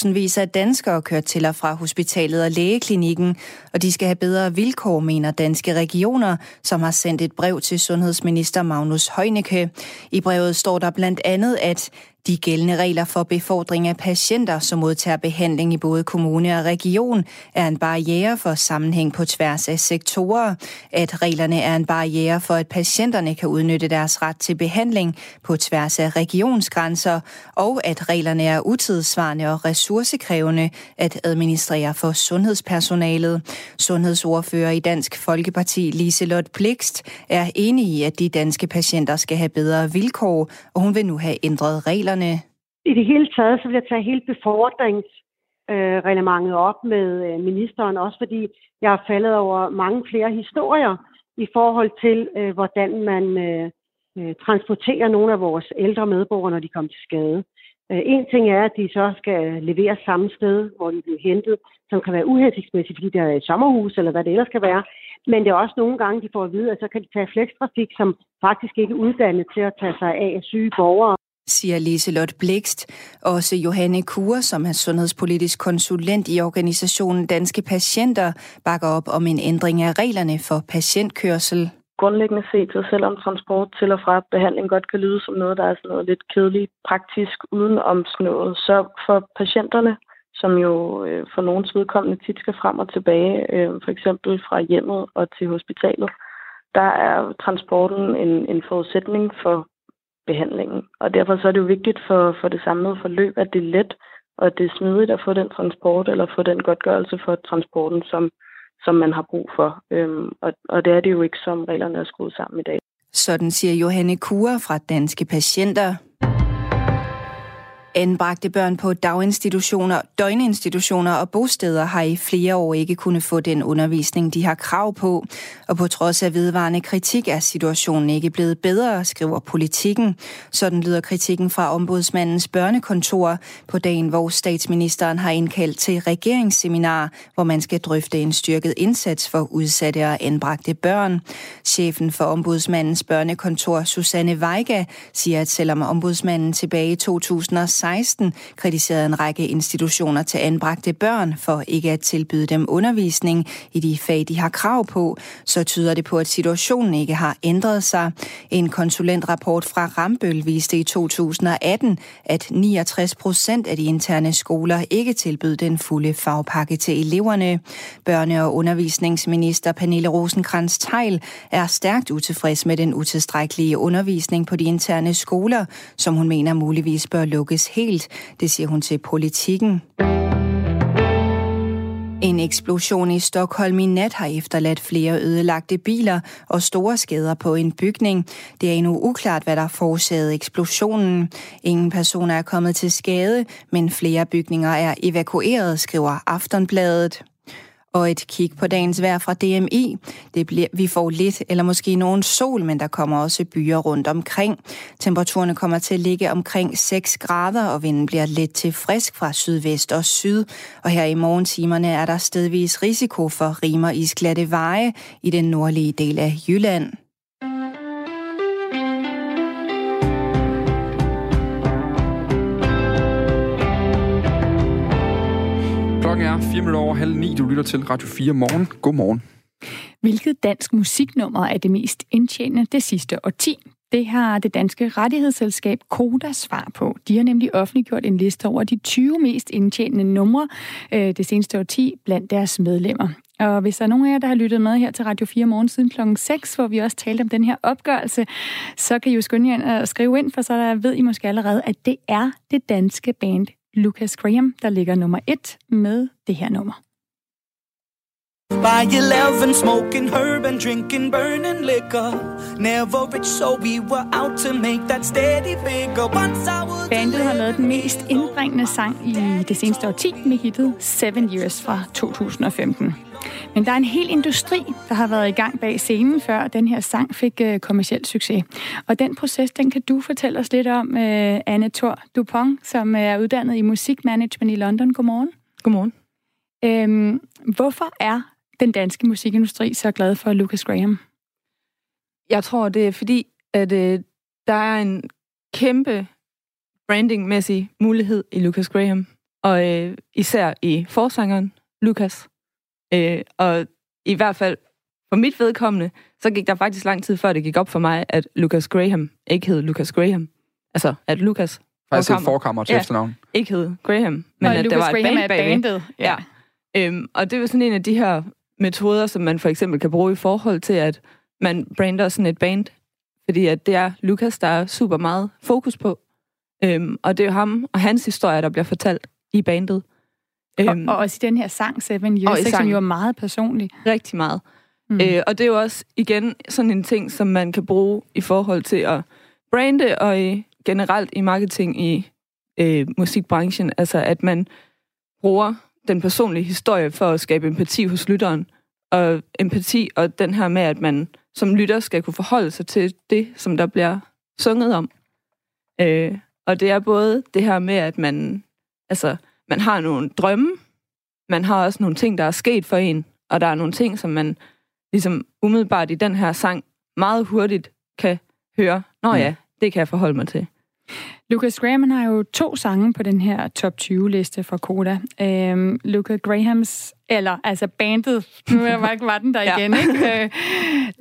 100.000 vis af danskere kørt til og fra hospitalet og lægeklinikken, og de skal have bedre vilkår, mener Danske Regioner, som har sendt et brev til sundhedsminister Magnus Heunicke. I brevet står der blandt andet, at de gældende regler for befordring af patienter, som modtager behandling i både kommune og region, er en barriere for sammenhæng på tværs af sektorer. At reglerne er en barriere for, at patienterne kan udnytte deres ret til behandling på tværs af regionsgrænser, og at reglerne er utidssvarende og ressourcekrævende at administrere for sundhedspersonalet. Sundhedsordfører i Dansk Folkeparti Liselot Blikst er enig i, at de danske patienter skal have bedre vilkår, og hun vil nu have ændret regler reglerne? I det hele taget, så vil jeg tage hele befordringsreglementet øh, op med øh, ministeren, også fordi jeg er faldet over mange flere historier i forhold til, øh, hvordan man øh, øh transporterer nogle af vores ældre medborgere, når de kommer til skade. Øh, en ting er, at de så skal levere samme sted, hvor de bliver hentet, som kan være uhensigtsmæssigt, fordi der er et sommerhus, eller hvad det ellers kan være. Men det er også nogle gange, de får at vide, at så kan de tage flekstrafik, som faktisk ikke er uddannet til at tage sig af syge borgere siger Liselot Blikst. Også Johanne Kure, som er sundhedspolitisk konsulent i organisationen Danske Patienter, bakker op om en ændring af reglerne for patientkørsel. Grundlæggende set, så selvom transport til og fra behandling godt kan lyde som noget, der er sådan noget lidt kedeligt praktisk uden om noget, så for patienterne, som jo øh, for nogens vedkommende tit skal frem og tilbage, øh, for eksempel fra hjemmet og til hospitalet, der er transporten en, en forudsætning for behandlingen. Og derfor så er det jo vigtigt for, for det samlede forløb, at det er let og at det er smidigt at få den transport eller få den godtgørelse for transporten, som, som man har brug for. Øhm, og, og det er det jo ikke, som reglerne er skruet sammen i dag. Sådan siger Johanne Kure fra Danske Patienter. Anbragte børn på daginstitutioner, døgninstitutioner og bosteder har i flere år ikke kunnet få den undervisning, de har krav på. Og på trods af vedvarende kritik er situationen ikke blevet bedre, skriver politikken. Sådan lyder kritikken fra ombudsmandens børnekontor på dagen, hvor statsministeren har indkaldt til regeringsseminar, hvor man skal drøfte en styrket indsats for udsatte og anbragte børn. Chefen for ombudsmandens børnekontor, Susanne Weiga, siger, at selvom ombudsmanden tilbage i 2016 2016 kritiserede en række institutioner til anbragte børn for ikke at tilbyde dem undervisning i de fag, de har krav på, så tyder det på, at situationen ikke har ændret sig. En konsulentrapport fra Rambøl viste i 2018, at 69 procent af de interne skoler ikke tilbød den fulde fagpakke til eleverne. Børne- og undervisningsminister Pernille rosenkrantz teil er stærkt utilfreds med den utilstrækkelige undervisning på de interne skoler, som hun mener muligvis bør lukkes helt. Det siger hun til politikken. En eksplosion i Stockholm i nat har efterladt flere ødelagte biler og store skader på en bygning. Det er endnu uklart, hvad der forårsagede eksplosionen. Ingen personer er kommet til skade, men flere bygninger er evakueret, skriver Aftonbladet og et kig på dagens vejr fra DMI. Det bliver, vi får lidt eller måske nogen sol, men der kommer også byer rundt omkring. Temperaturerne kommer til at ligge omkring 6 grader, og vinden bliver let til frisk fra sydvest og syd. Og her i morgentimerne er der stedvis risiko for rimer isglatte veje i den nordlige del af Jylland. Klokken er 4 minutter over halv ni. Du lytter til Radio 4 morgen. Godmorgen. Hvilket dansk musiknummer er det mest indtjenende det sidste årti? Det har det danske rettighedsselskab Koda svar på. De har nemlig offentliggjort en liste over de 20 mest indtjenende numre øh, det seneste årti blandt deres medlemmer. Og hvis der er nogen af jer, der har lyttet med her til Radio 4 morgen siden klokken 6, hvor vi også talte om den her opgørelse, så kan I jo skynde jer at skrive ind, for så der ved I måske allerede, at det er det danske band Lucas Graham, der ligger nummer et med det her nummer. By 11, smoking herb and drinking burning liquor. Never rich, so we were out to make that steady figure. Once I was Bandet har lavet den mest indbringende sang i det seneste årti med hittet Seven Years fra 2015. Men der er en hel industri, der har været i gang bag scenen, før den her sang fik uh, kommersiel succes. Og den proces, den kan du fortælle os lidt om, uh, Anne Thor Dupont, som er uddannet i musikmanagement i London. Godmorgen. Godmorgen. Øhm, hvorfor er den danske musikindustri så glad for Lucas Graham? Jeg tror, det er fordi, at øh, der er en kæmpe brandingmæssig mulighed i Lucas Graham, og øh, især i forsangeren Lucas. Øh, og i hvert fald for mit vedkommende, så gik der faktisk lang tid før det gik op for mig, at Lucas Graham ikke hed Lucas Graham. Altså, at Lucas Faktisk et forkammer til ja, efternavn. ikke hed Graham, men og at Lucas der var et Graham band er bagved. bandet. Ja. Ja. Øhm, og det jo sådan en af de her metoder, som man for eksempel kan bruge i forhold til, at man brander sådan et band. Fordi at det er Lukas, der er super meget fokus på. Øhm, og det er jo ham og hans historie, der bliver fortalt i bandet. Øhm, og, og også i den her sang, Seven Years, ikke, som jo er meget personlig. Rigtig meget. Mm. Øh, og det er jo også, igen, sådan en ting, som man kan bruge i forhold til at brande og i, generelt i marketing i øh, musikbranchen. Altså, at man bruger den personlige historie for at skabe empati hos lytteren. Og empati og den her med, at man som lytter skal kunne forholde sig til det, som der bliver sunget om. Øh, og det er både det her med, at man, altså, man har nogle drømme, man har også nogle ting, der er sket for en, og der er nogle ting, som man ligesom umiddelbart i den her sang meget hurtigt kan høre, nå ja, det kan jeg forholde mig til. Lucas Graham han har jo to sange på den her top 20-liste fra Koda. Øhm, Lucas Grahams, eller altså bandet, nu var, var den der Ja. igen, ikke? Øh,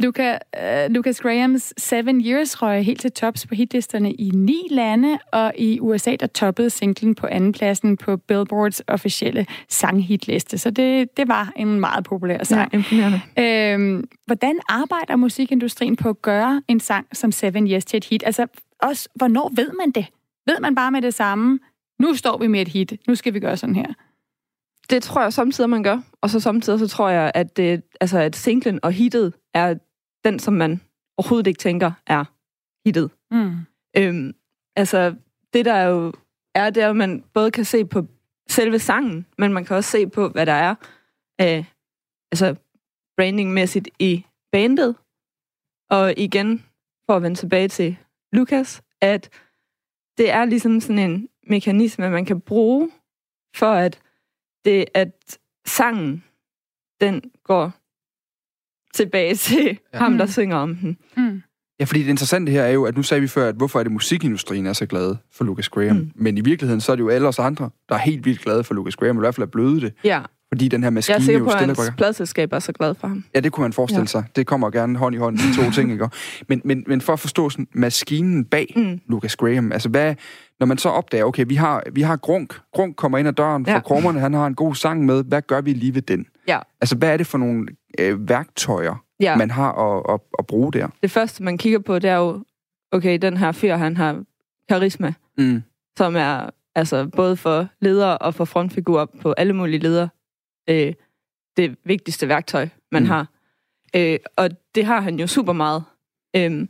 Luca, øh, Lucas Grahams Seven Years røg helt til tops på hitlisterne i ni lande, og i USA der toppede singlen på andenpladsen på Billboards officielle sanghitliste. Så det, det var en meget populær sang. Ja, imponerende. Øhm, hvordan arbejder musikindustrien på at gøre en sang som Seven Years til et hit? Altså, også, hvornår ved man det? Ved man bare med det samme? Nu står vi med et hit. Nu skal vi gøre sådan her. Det tror jeg samtidig, man gør. Og så samtidig så tror jeg, at, det, altså, at singlen og hittet er den, som man overhovedet ikke tænker er hittet. Mm. Øhm, altså, det der jo er, det er, at man både kan se på selve sangen, men man kan også se på, hvad der er af altså, brandingmæssigt i bandet. Og igen, for at vende tilbage til Lukas, at det er ligesom sådan en mekanisme, man kan bruge for at det, at sangen, den går tilbage (laughs) til Ja. ham, der Mm. synger om den. Mm. Ja, fordi det interessante her er jo, at nu sagde vi før, at hvorfor er det musikindustrien er så glade for Lucas Graham. Mm. Men i virkeligheden, så er det jo alle os andre, der er helt vildt glade for Lucas Graham, i hvert fald er bløde det. Ja, Fordi den her jeg maskine er sikker på, jo at stille hans pladselskab er så glad for ham. Ja, det kunne man forestille ja. Sig. Det kommer gerne hånd i hånd, de to (laughs) ting, ikke? Men, men, men for at forstå sådan, maskinen bag mm. Lucas Graham, altså hvad, når man så opdager, okay, vi har, vi har Grunk, Grunk kommer ind ad døren fra Ja. krummerne, han har en god sang med, hvad gør vi lige ved den? Ja. Altså, hvad er det for nogle øh, værktøjer, Ja. man har at, at, at bruge der? Det første, man kigger på, det er jo, okay, den her fyr, han har karisma, Mm. som er altså både for ledere og for frontfigurer på alle mulige ledere, øh, det vigtigste værktøj, man Mm. har. Øh, og det har han jo super meget. Øhm,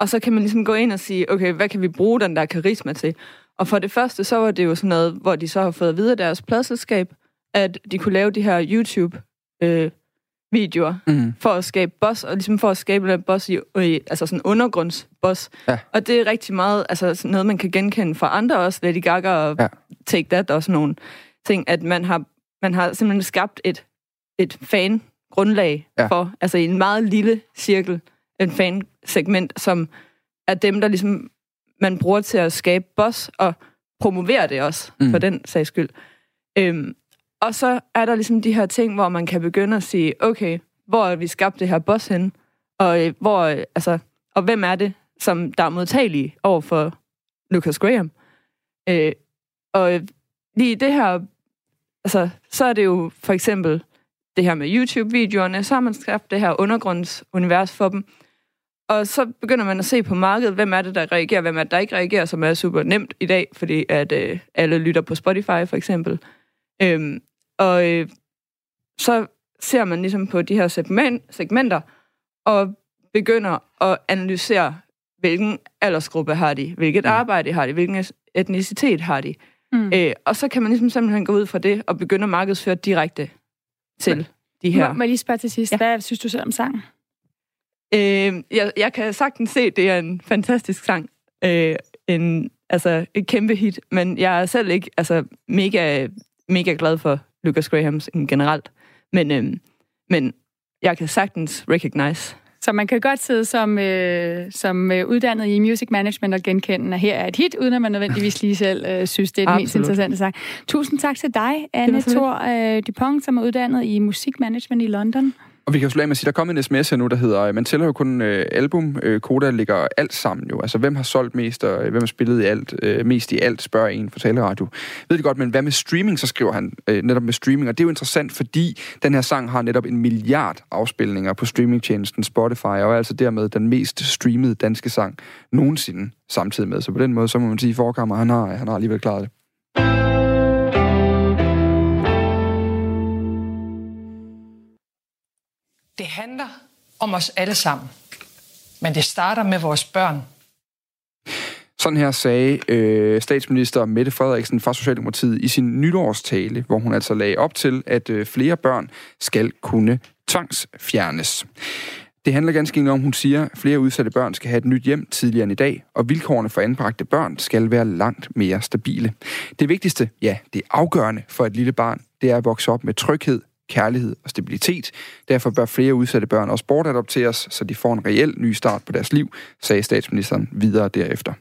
og så kan man ligesom gå ind og sige, okay, hvad kan vi bruge den der karisma til? Og for det første, så var det jo sådan noget, hvor de så har fået at vide af deres pladselskab, at de kunne lave de her YouTube-videoer, Mm. for at skabe boss, og ligesom for at skabe en boss i, i altså sådan undergrundsboss. Ja. Og det er rigtig meget, altså sådan noget, man kan genkende fra andre også, Lady Gaga og ja. Take That og sådan nogle ting, at man har, man har simpelthen skabt et, et fan-grundlag Ja. for, altså i en meget lille cirkel, en fan-segment, som er dem, der ligesom man bruger til at skabe boss og promovere det også, Mm. for den sags skyld. Øhm, og så er der ligesom de her ting, hvor man kan begynde at sige, okay, hvor er vi skabt det her boss henne? Og, øh, hvor, øh, altså, og hvem er det, som der er modtagelige over for Lucas Graham? Øh, og lige det her, altså, så er det jo for eksempel det her med YouTube-videoerne, så har man skabt det her undergrundsunivers for dem. og så begynder man at se på markedet, hvem er det, der reagerer, hvem er det, der ikke reagerer, som er super nemt i dag, fordi at øh, alle lytter på Spotify for eksempel. Øhm, og øh, så ser man ligesom på de her segment, segmenter, og begynder at analysere, hvilken aldersgruppe har de, hvilket mm. arbejde har de, hvilken etnicitet har de. Mm. Øh, og så kan man ligesom simpelthen gå ud fra det og begynde at markedsføre direkte til Men, de her. Må, må jeg lige spørge til sidst, ja. hvad synes du selv om sangen? Øh, jeg, jeg kan sagtens se, det er en fantastisk sang. Øh, en, altså et kæmpe hit, men jeg er selv ikke altså, mega, mega glad for Lucas Graham generelt. Men, øh, men jeg kan sagtens recognize så man kan godt sidde som, øh, som øh, uddannet i music management og genkende, at her er et hit, uden at man nødvendigvis lige selv øh, synes, det er det mest interessante sang. Tusind tak til dig, Anne Thor øh, Dupont, som er uddannet i musikmanagement i London. Og vi kan jo slå med at sige, der er kommet en sms her nu, der hedder, øh, man tæller jo kun øh, album, øh, Koda ligger alt sammen jo. Altså, hvem har solgt mest, og øh, hvem har spillet i alt, øh, mest i alt, spørger en for taleradio. Ved det godt, men hvad med streaming, så skriver han øh, netop med streaming. Og det er jo interessant, fordi den her sang har netop en milliard afspilninger på streamingtjenesten Spotify, og er altså dermed den mest streamede danske sang nogensinde samtidig med. Så på den måde, så må man sige, at han har, øh, han har alligevel klaret det. Det handler om os alle sammen. Men det starter med vores børn. Sådan her sagde øh, statsminister Mette Frederiksen fra Socialdemokratiet i sin nytårstale, hvor hun altså lagde op til, at øh, flere børn skal kunne tvangsfjernes. Det handler ganske enkelt om, hun siger, at flere udsatte børn skal have et nyt hjem tidligere end i dag, og vilkårene for anbragte børn skal være langt mere stabile. Det vigtigste, ja, det afgørende for et lille barn, det er at vokse op med tryghed, kærlighed og stabilitet. Derfor bør flere udsatte børn også bortadopteres, så de får en reel ny start på deres liv, sagde statsministeren videre derefter.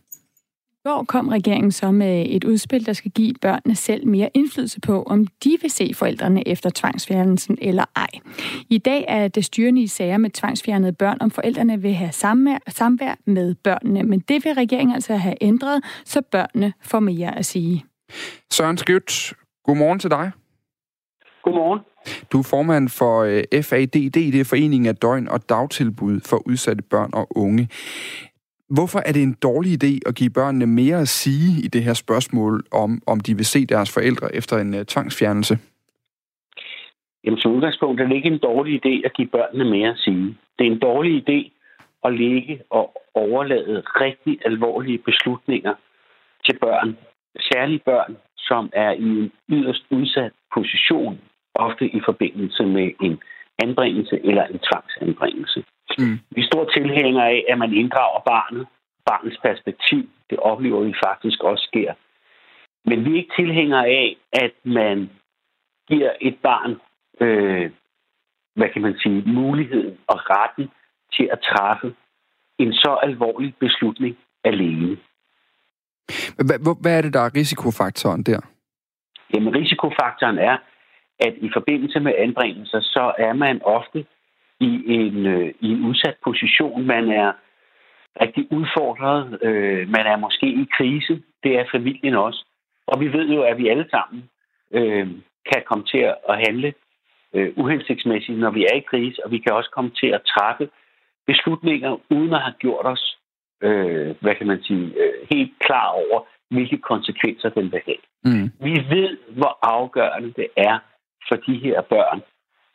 Hvor kom regeringen så med et udspil, der skal give børnene selv mere indflydelse på, om de vil se forældrene efter tvangsfjernelsen eller ej. I dag er det styrende i sager med tvangsfjernede børn, om forældrene vil have samvær, samvær med børnene, men det vil regeringen altså have ændret, så børnene får mere at sige. Søren Skjødt, godmorgen til dig. Godmorgen. Du er formand for øh, FADD, det er Foreningen af Døgn- og Dagtilbud for udsatte børn og unge. Hvorfor er det en dårlig idé at give børnene mere at sige i det her spørgsmål om, om de vil se deres forældre efter en uh, tvangsfjernelse? Jamen som udgangspunkt er det ikke en dårlig idé at give børnene mere at sige. Det er en dårlig idé at ligge og overlade rigtig alvorlige beslutninger til børn. Særligt børn, som er i en yderst udsat position ofte i forbindelse med en anbringelse eller en tvangsanbringelse. Mm. Vi er store tilhængere af, at man inddrager barnet, barnets perspektiv. Det oplever vi faktisk også sker. Men vi er ikke tilhængere af, at man giver et barn, øh, hvad kan man sige, muligheden og retten til at træffe en så alvorlig beslutning alene. Hvad, hvad er det, der er risikofaktoren der? Jamen, risikofaktoren er, at i forbindelse med anbringelser, så er man ofte i en, øh, i en udsat position. Man er rigtig udfordret. Øh, man er måske i krise. Det er familien også. Og vi ved jo, at vi alle sammen øh, kan komme til at handle øh, uhensigtsmæssigt, når vi er i krise, og vi kan også komme til at træffe beslutninger, uden at have gjort os, øh, hvad kan man sige, øh, helt klar over, hvilke konsekvenser den vil have. Mm. Vi ved, hvor afgørende det er for de her børn,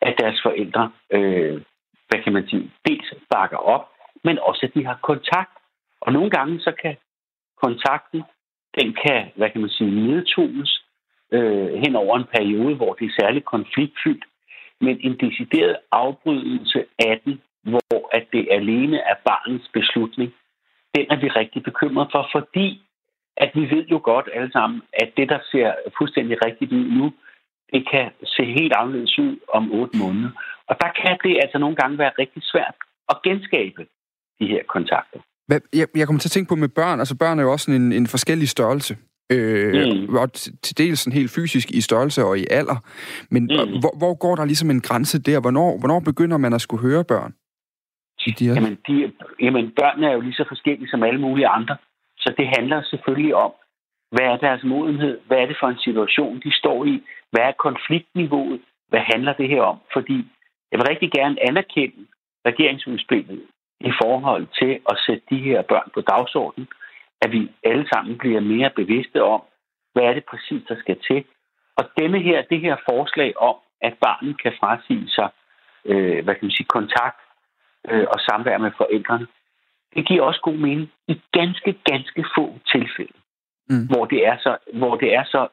at deres forældre, øh, hvad kan man sige, dels bakker op, men også at de har kontakt. Og nogle gange så kan kontakten, den kan, hvad kan man sige, nedtones øh, hen over en periode, hvor det er særligt konfliktfyldt, men en decideret afbrydelse af den, hvor at det alene er barnets beslutning, den er vi rigtig bekymret for, fordi at vi ved jo godt alle sammen, at det, der ser fuldstændig rigtigt ud nu, det kan se helt anderledes ud om otte måneder. Og der kan det altså nogle gange være rigtig svært at genskabe de her kontakter. Hvad, jeg, jeg kommer til at tænke på med børn. Altså børn er jo også en, en forskellig størrelse. Øh, mm. Og til dels sådan helt fysisk i størrelse og i alder. Men mm. hvor, hvor går der ligesom en grænse der? Hvornår, hvornår begynder man at skulle høre børn? De her... jamen, de, jamen, børn er jo lige så forskellige som alle mulige andre. Så det handler selvfølgelig om, hvad er deres modenhed? Hvad er det for en situation, de står i? Hvad er konfliktniveauet? Hvad handler det her om? Fordi jeg vil rigtig gerne anerkende regeringsudspillet i forhold til at sætte de her børn på dagsordenen, at vi alle sammen bliver mere bevidste om, hvad er det præcis, der skal til. Og denne her, det her forslag om, at barnet kan frasige sig øh, hvad kan man sige, kontakt øh, og samvær med forældrene, det giver også god mening i ganske, ganske få tilfælde, mm. hvor det er så, hvor det er så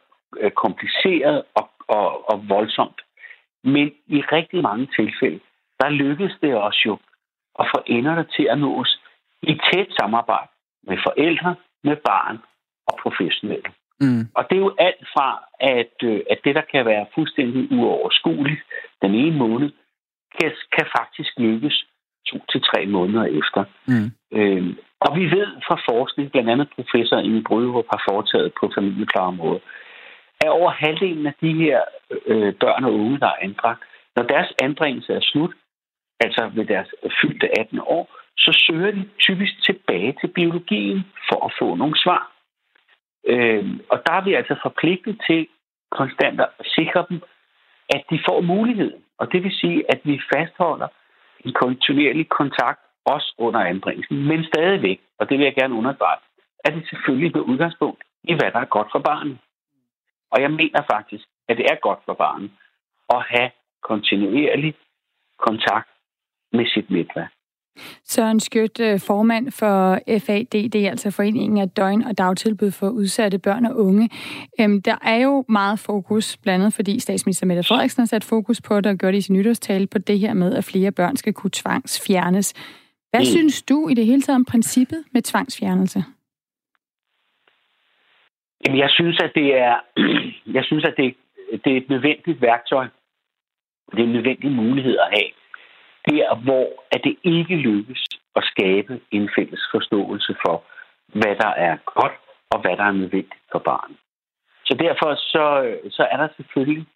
kompliceret og, og, og voldsomt. Men i rigtig mange tilfælde, der lykkes det også jo at få enderne til at nås i tæt samarbejde med forældre, med barn og professionelle. Mm. Og det er jo alt fra, at, øh, at det, der kan være fuldstændig uoverskueligt den ene måned, kan, kan faktisk lykkes to til tre måneder efter. Mm. Øhm, og vi ved fra forskning, blandt andet professor Inge Brøderup har foretaget på familieplejeområdet, at over halvdelen af de her øh, børn og unge, der er anbragt, når deres anbringelse er slut, altså ved deres fyldte 18 år, så søger de typisk tilbage til biologien for at få nogle svar. Øh, og der er vi altså forpligtet til konstant at sikre dem, at de får muligheden. Og det vil sige, at vi fastholder en kontinuerlig kontakt også under anbringelsen. Men stadigvæk, og det vil jeg gerne understrege, er det selvfølgelig med udgangspunkt i, hvad der er godt for barnet. Og jeg mener faktisk, at det er godt for barnet at have kontinuerlig kontakt med sit netværk. Søren Skjødt, øh, formand for FADD, altså Foreningen af Døgn- og Dagtilbud for Udsatte Børn og Unge. Øhm, der er jo meget fokus, blandt andet fordi statsminister Mette Frederiksen har sat fokus på det og gjort det i sin nytårstale på det her med, at flere børn skal kunne tvangsfjernes. Hvad mm. synes du i det hele taget om princippet med tvangsfjernelse? Jamen, jeg synes, at det er, (clears throat) jeg synes, at det, det er et nødvendigt værktøj. Det er en nødvendig mulighed at have der, hvor at det ikke lykkes at skabe en fælles forståelse for, hvad der er godt og hvad der er nødvendigt for barnet. Så derfor så, så er der selvfølgelig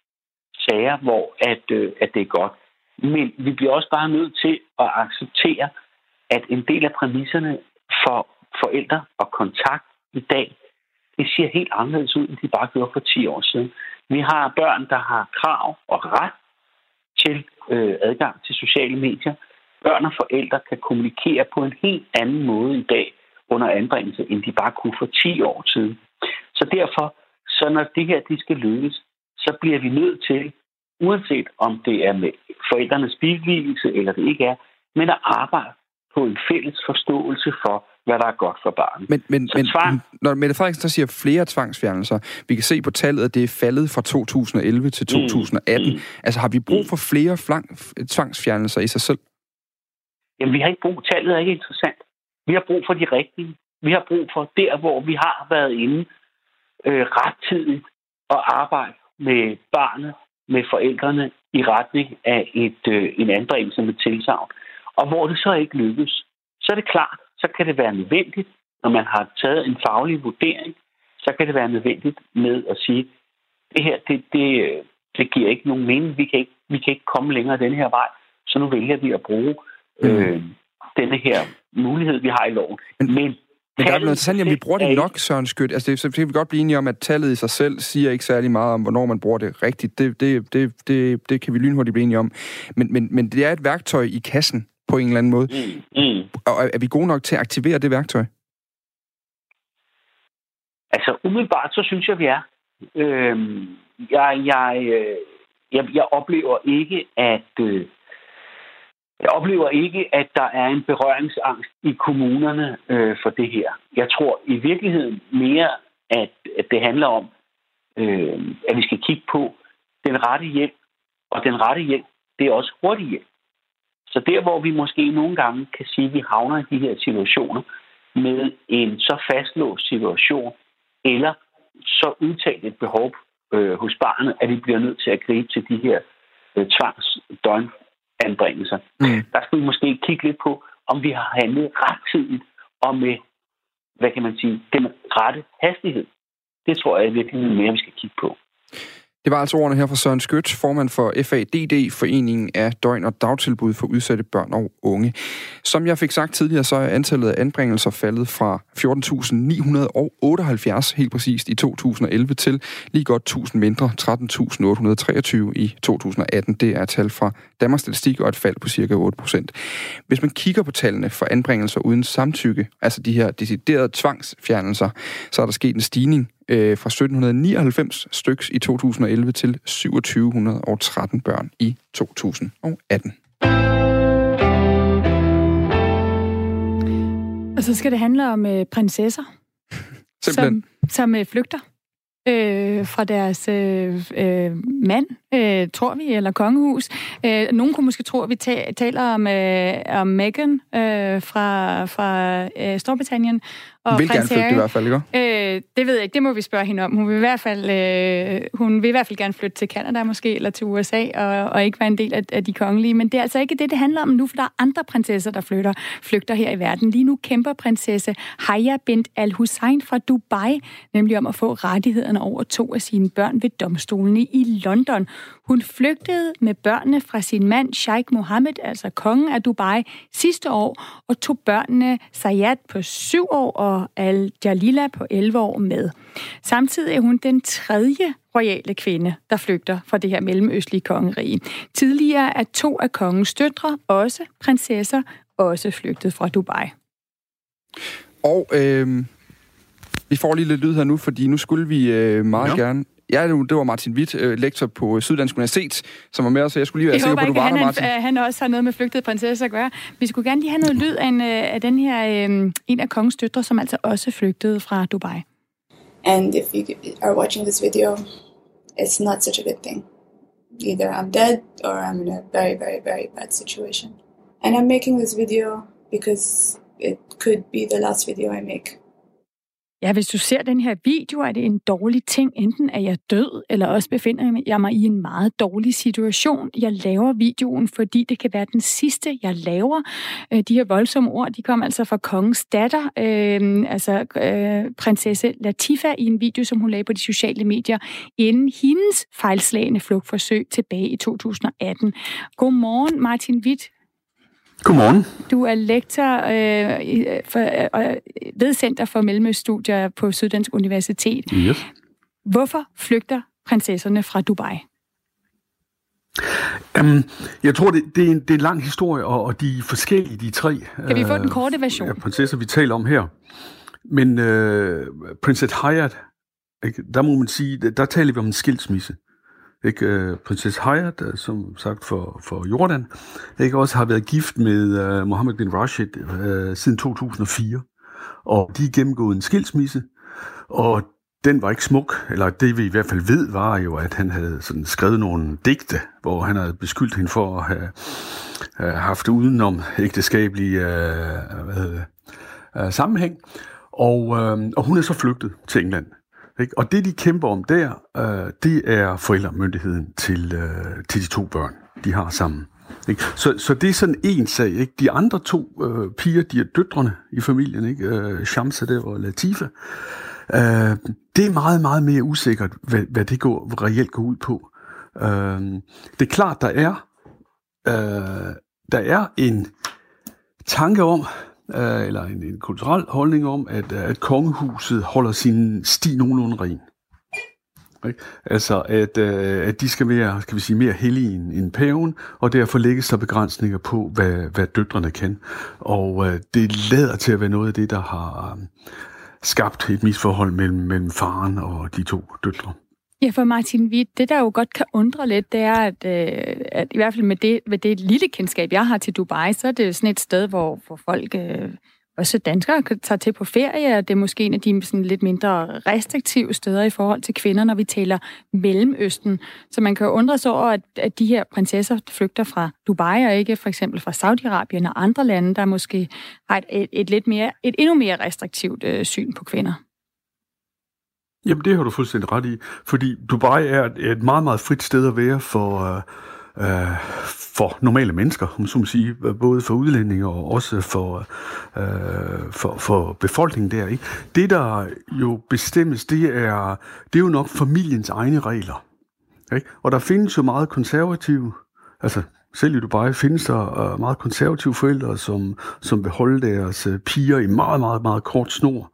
sager, hvor at, øh, at det er godt. Men vi bliver også bare nødt til at acceptere, at en del af præmisserne for forældre og kontakt i dag, det ser helt anderledes ud, end de bare gjorde for 10 år siden. Vi har børn, der har krav og ret til øh, adgang til sociale medier. Børn og forældre kan kommunikere på en helt anden måde i dag under anbringelse, end de bare kunne for 10 år siden. Så derfor, så når det her de skal lykkes, så bliver vi nødt til, uanset om det er med forældrenes billigelse eller det ikke er, men at arbejde på en fælles forståelse for, hvad der er godt for barnet. Men, men, men tvang... når Mette Frederiksen så siger flere tvangsfjernelser, vi kan se på tallet, at det er faldet fra 2011 til 2018. Mm. Mm. Altså har vi brug for flere flang, tvangsfjernelser i sig selv? Jamen vi har ikke brug, tallet er ikke interessant. Vi har brug for de rigtige. Vi har brug for der, hvor vi har været inde øh, rettidigt og arbejde med barnet, med forældrene i retning af et, øh, en anbringelse med tilsavn. Og hvor det så ikke lykkes, så er det klart, så kan det være nødvendigt, når man har taget en faglig vurdering, så kan det være nødvendigt med at sige, det her, det, det, det giver ikke nogen mening, vi kan ikke, vi kan ikke komme længere den her vej, så nu vælger vi at bruge mm. øh, denne her mulighed, vi har i loven. Men, Men men der er noget interessant, at vi bruger det nok, Søren Skødt. Altså, det, så kan vi godt blive enige om, at tallet i sig selv siger ikke særlig meget om, hvornår man bruger det rigtigt. Det, det, det, det, det kan vi lynhurtigt blive enige om. Men, men, men det er et værktøj i kassen, på en eller anden måde. Mm. Mm. Og er, vi gode nok til at aktivere det værktøj? Altså, umiddelbart, så synes jeg, vi er. Øhm, jeg, jeg, øh, jeg, jeg oplever ikke, at... Øh, jeg oplever ikke, at der er en berøringsangst i kommunerne øh, for det her. Jeg tror i virkeligheden mere, at, at det handler om, øh, at vi skal kigge på den rette hjælp. Og den rette hjælp, det er også hurtig hjælp. Så der, hvor vi måske nogle gange kan sige, at vi havner i de her situationer med en så fastlåst situation, eller så udtalt et behov øh, hos barnet, at vi bliver nødt til at gribe til de her øh, tvangsdøgnanbringelser. Mm. Der skal vi måske kigge lidt på, om vi har handlet rettidigt og med, hvad kan man sige, den rette hastighed. Det tror jeg er virkelig mere, vi skal kigge på. Det var altså ordene her fra Søren Skødt, formand for FADD, Foreningen af Døgn- og Dagtilbud for udsatte børn og unge. Som jeg fik sagt tidligere, så er antallet af anbringelser faldet fra 14.978 helt præcist i 2011 til lige godt 1000 mindre, 13.823 i 2018. Det er tal fra Danmarks Statistik og et fald på cirka 8 procent. Hvis man kigger på tallene for anbringelser uden samtykke, altså de her deciderede tvangsfjernelser, så er der sket en stigning øh, fra 1799 styks i 2011 til 2713 børn i 2018. Og så skal det handle om øh, prinsesser, (laughs) Simpelthen. som, som øh, flygter øh, fra deres øh, øh, mand, øh, tror vi, eller kongehus. Øh, nogen kunne måske tro, at vi ta- taler om, øh, om Meghan øh, fra, fra øh, Storbritannien. Og vil gerne flygte i hvert fald, ikke? Øh, det ved jeg ikke, det må vi spørge hende om. Hun vil i hvert fald, øh, hun vil i hvert fald gerne flytte til Canada måske, eller til USA, og, og ikke være en del af, af de kongelige. Men det er altså ikke det, det handler om nu, for der er andre prinsesser, der flytter, flygter her i verden. Lige nu kæmper prinsesse Haya bint al-Hussein fra Dubai, nemlig om at få rettighederne over to af sine børn ved domstolene i London. Hun flygtede med børnene fra sin mand Sheikh Mohammed, altså kongen af Dubai, sidste år, og tog børnene Sayed på syv år og Al-Jalila på 11 år med. Samtidig er hun den tredje royale kvinde, der flygter fra det her mellemøstlige kongerige. Tidligere er to af kongens døtre, også prinsesser, også flygtet fra Dubai. Og øh, vi får lige lidt lyd her nu, fordi nu skulle vi øh, meget ja. gerne Ja, det var Martin Witt, øh, lektor på Syddansk Universitet, som var med os, så jeg skulle lige være jeg sikker på, at du var der, Martin. Han, han også har noget med flygtede prinsesser at gøre. Vi skulle gerne lige have noget lyd af, en, øh, af den her, øh, en af kongens døtre, som altså også flygtede fra Dubai. And if you are watching this video, it's not such a good thing. Either I'm dead or I'm in a very, very, very bad situation. And I'm making this video because it could be the last video I make. Ja, hvis du ser den her video, er det en dårlig ting. Enten er jeg død, eller også befinder jeg mig i en meget dårlig situation. Jeg laver videoen, fordi det kan være den sidste, jeg laver. Øh, de her voldsomme ord, de kom altså fra kongens datter, øh, altså øh, prinsesse Latifa, i en video, som hun lagde på de sociale medier, inden hendes fejlslagende flugtforsøg tilbage i 2018. Godmorgen, Martin Witt. Godmorgen. Du er lektor øh, for, øh, ved Center for Mellemøststudier på Syddansk Universitet. Yes. Hvorfor flygter prinsesserne fra Dubai? Um, jeg tror, det, det, er en, det er en lang historie, og, og de er forskellige, de tre. Kan vi få den korte version? Ja, prinsesser, vi taler om her. Men øh, prinsesse Hayat, ikke, der må man sige, der taler vi om en skilsmisse. Ikke, øh, prinsesse Hayat, øh, som sagt for, for Jordan, ikke, også har været gift med uh, Mohammed bin Rashid uh, siden 2004. Og de er gennemgået en skilsmisse, og den var ikke smuk, eller det vi i hvert fald ved, var jo, at han havde sådan skrevet nogle digte, hvor han havde beskyldt hende for at have, have haft udenom ægteskabelige uh, hvad hedder det, uh, sammenhæng. Og, uh, og hun er så flygtet til England. Ikke? Og det, de kæmper om der, øh, det er forældremyndigheden til, øh, til de to børn, de har sammen. Ikke? Så, så det er sådan en sag. Ikke? De andre to øh, piger, de er døtrene i familien, ikke? Øh, Shamsa og Latifa. Øh, det er meget, meget mere usikkert, hvad, hvad det går, reelt går ud på. Øh, det er klart, der er, øh, der er en tanke om, øh, eller en, en kulturel holdning om, at, øh, at kongehuset holder sin sti nogenlunde ren. Ikke? Altså, at, øh, at de skal være, skal vi sige, mere hellige end, end paven, og derfor lægges der begrænsninger på, hvad, hvad døtrene kan. Og øh, det lader til at være noget af det, der har øh, skabt et misforhold mellem, mellem faren og de to døtre. Ja, for Martin Witt, det der jo godt kan undre lidt, det er, at, øh, at i hvert fald med det, med det lille kendskab, jeg har til Dubai, så er det jo sådan et sted, hvor, hvor folk, øh, også danskere, kan tage til på ferie, og det er måske en af de sådan lidt mindre restriktive steder i forhold til kvinder, når vi taler Mellemøsten. Så man kan jo undre sig over, at, at de her prinsesser flygter fra Dubai, og ikke for eksempel fra Saudi-Arabien og andre lande, der måske har et, et, et, lidt mere, et endnu mere restriktivt øh, syn på kvinder. Jamen, det har du fuldstændig ret i, fordi Dubai er et meget, meget frit sted at være for, øh, øh for normale mennesker, om så må sige, både for udlændinge og også for, øh, for, for befolkningen der. Ikke? Det, der jo bestemmes, det er, det er jo nok familiens egne regler. Ikke? Og der findes jo meget konservative, altså selv i Dubai findes der øh, meget konservative forældre, som, som vil holde deres øh, piger i meget, meget, meget kort snor,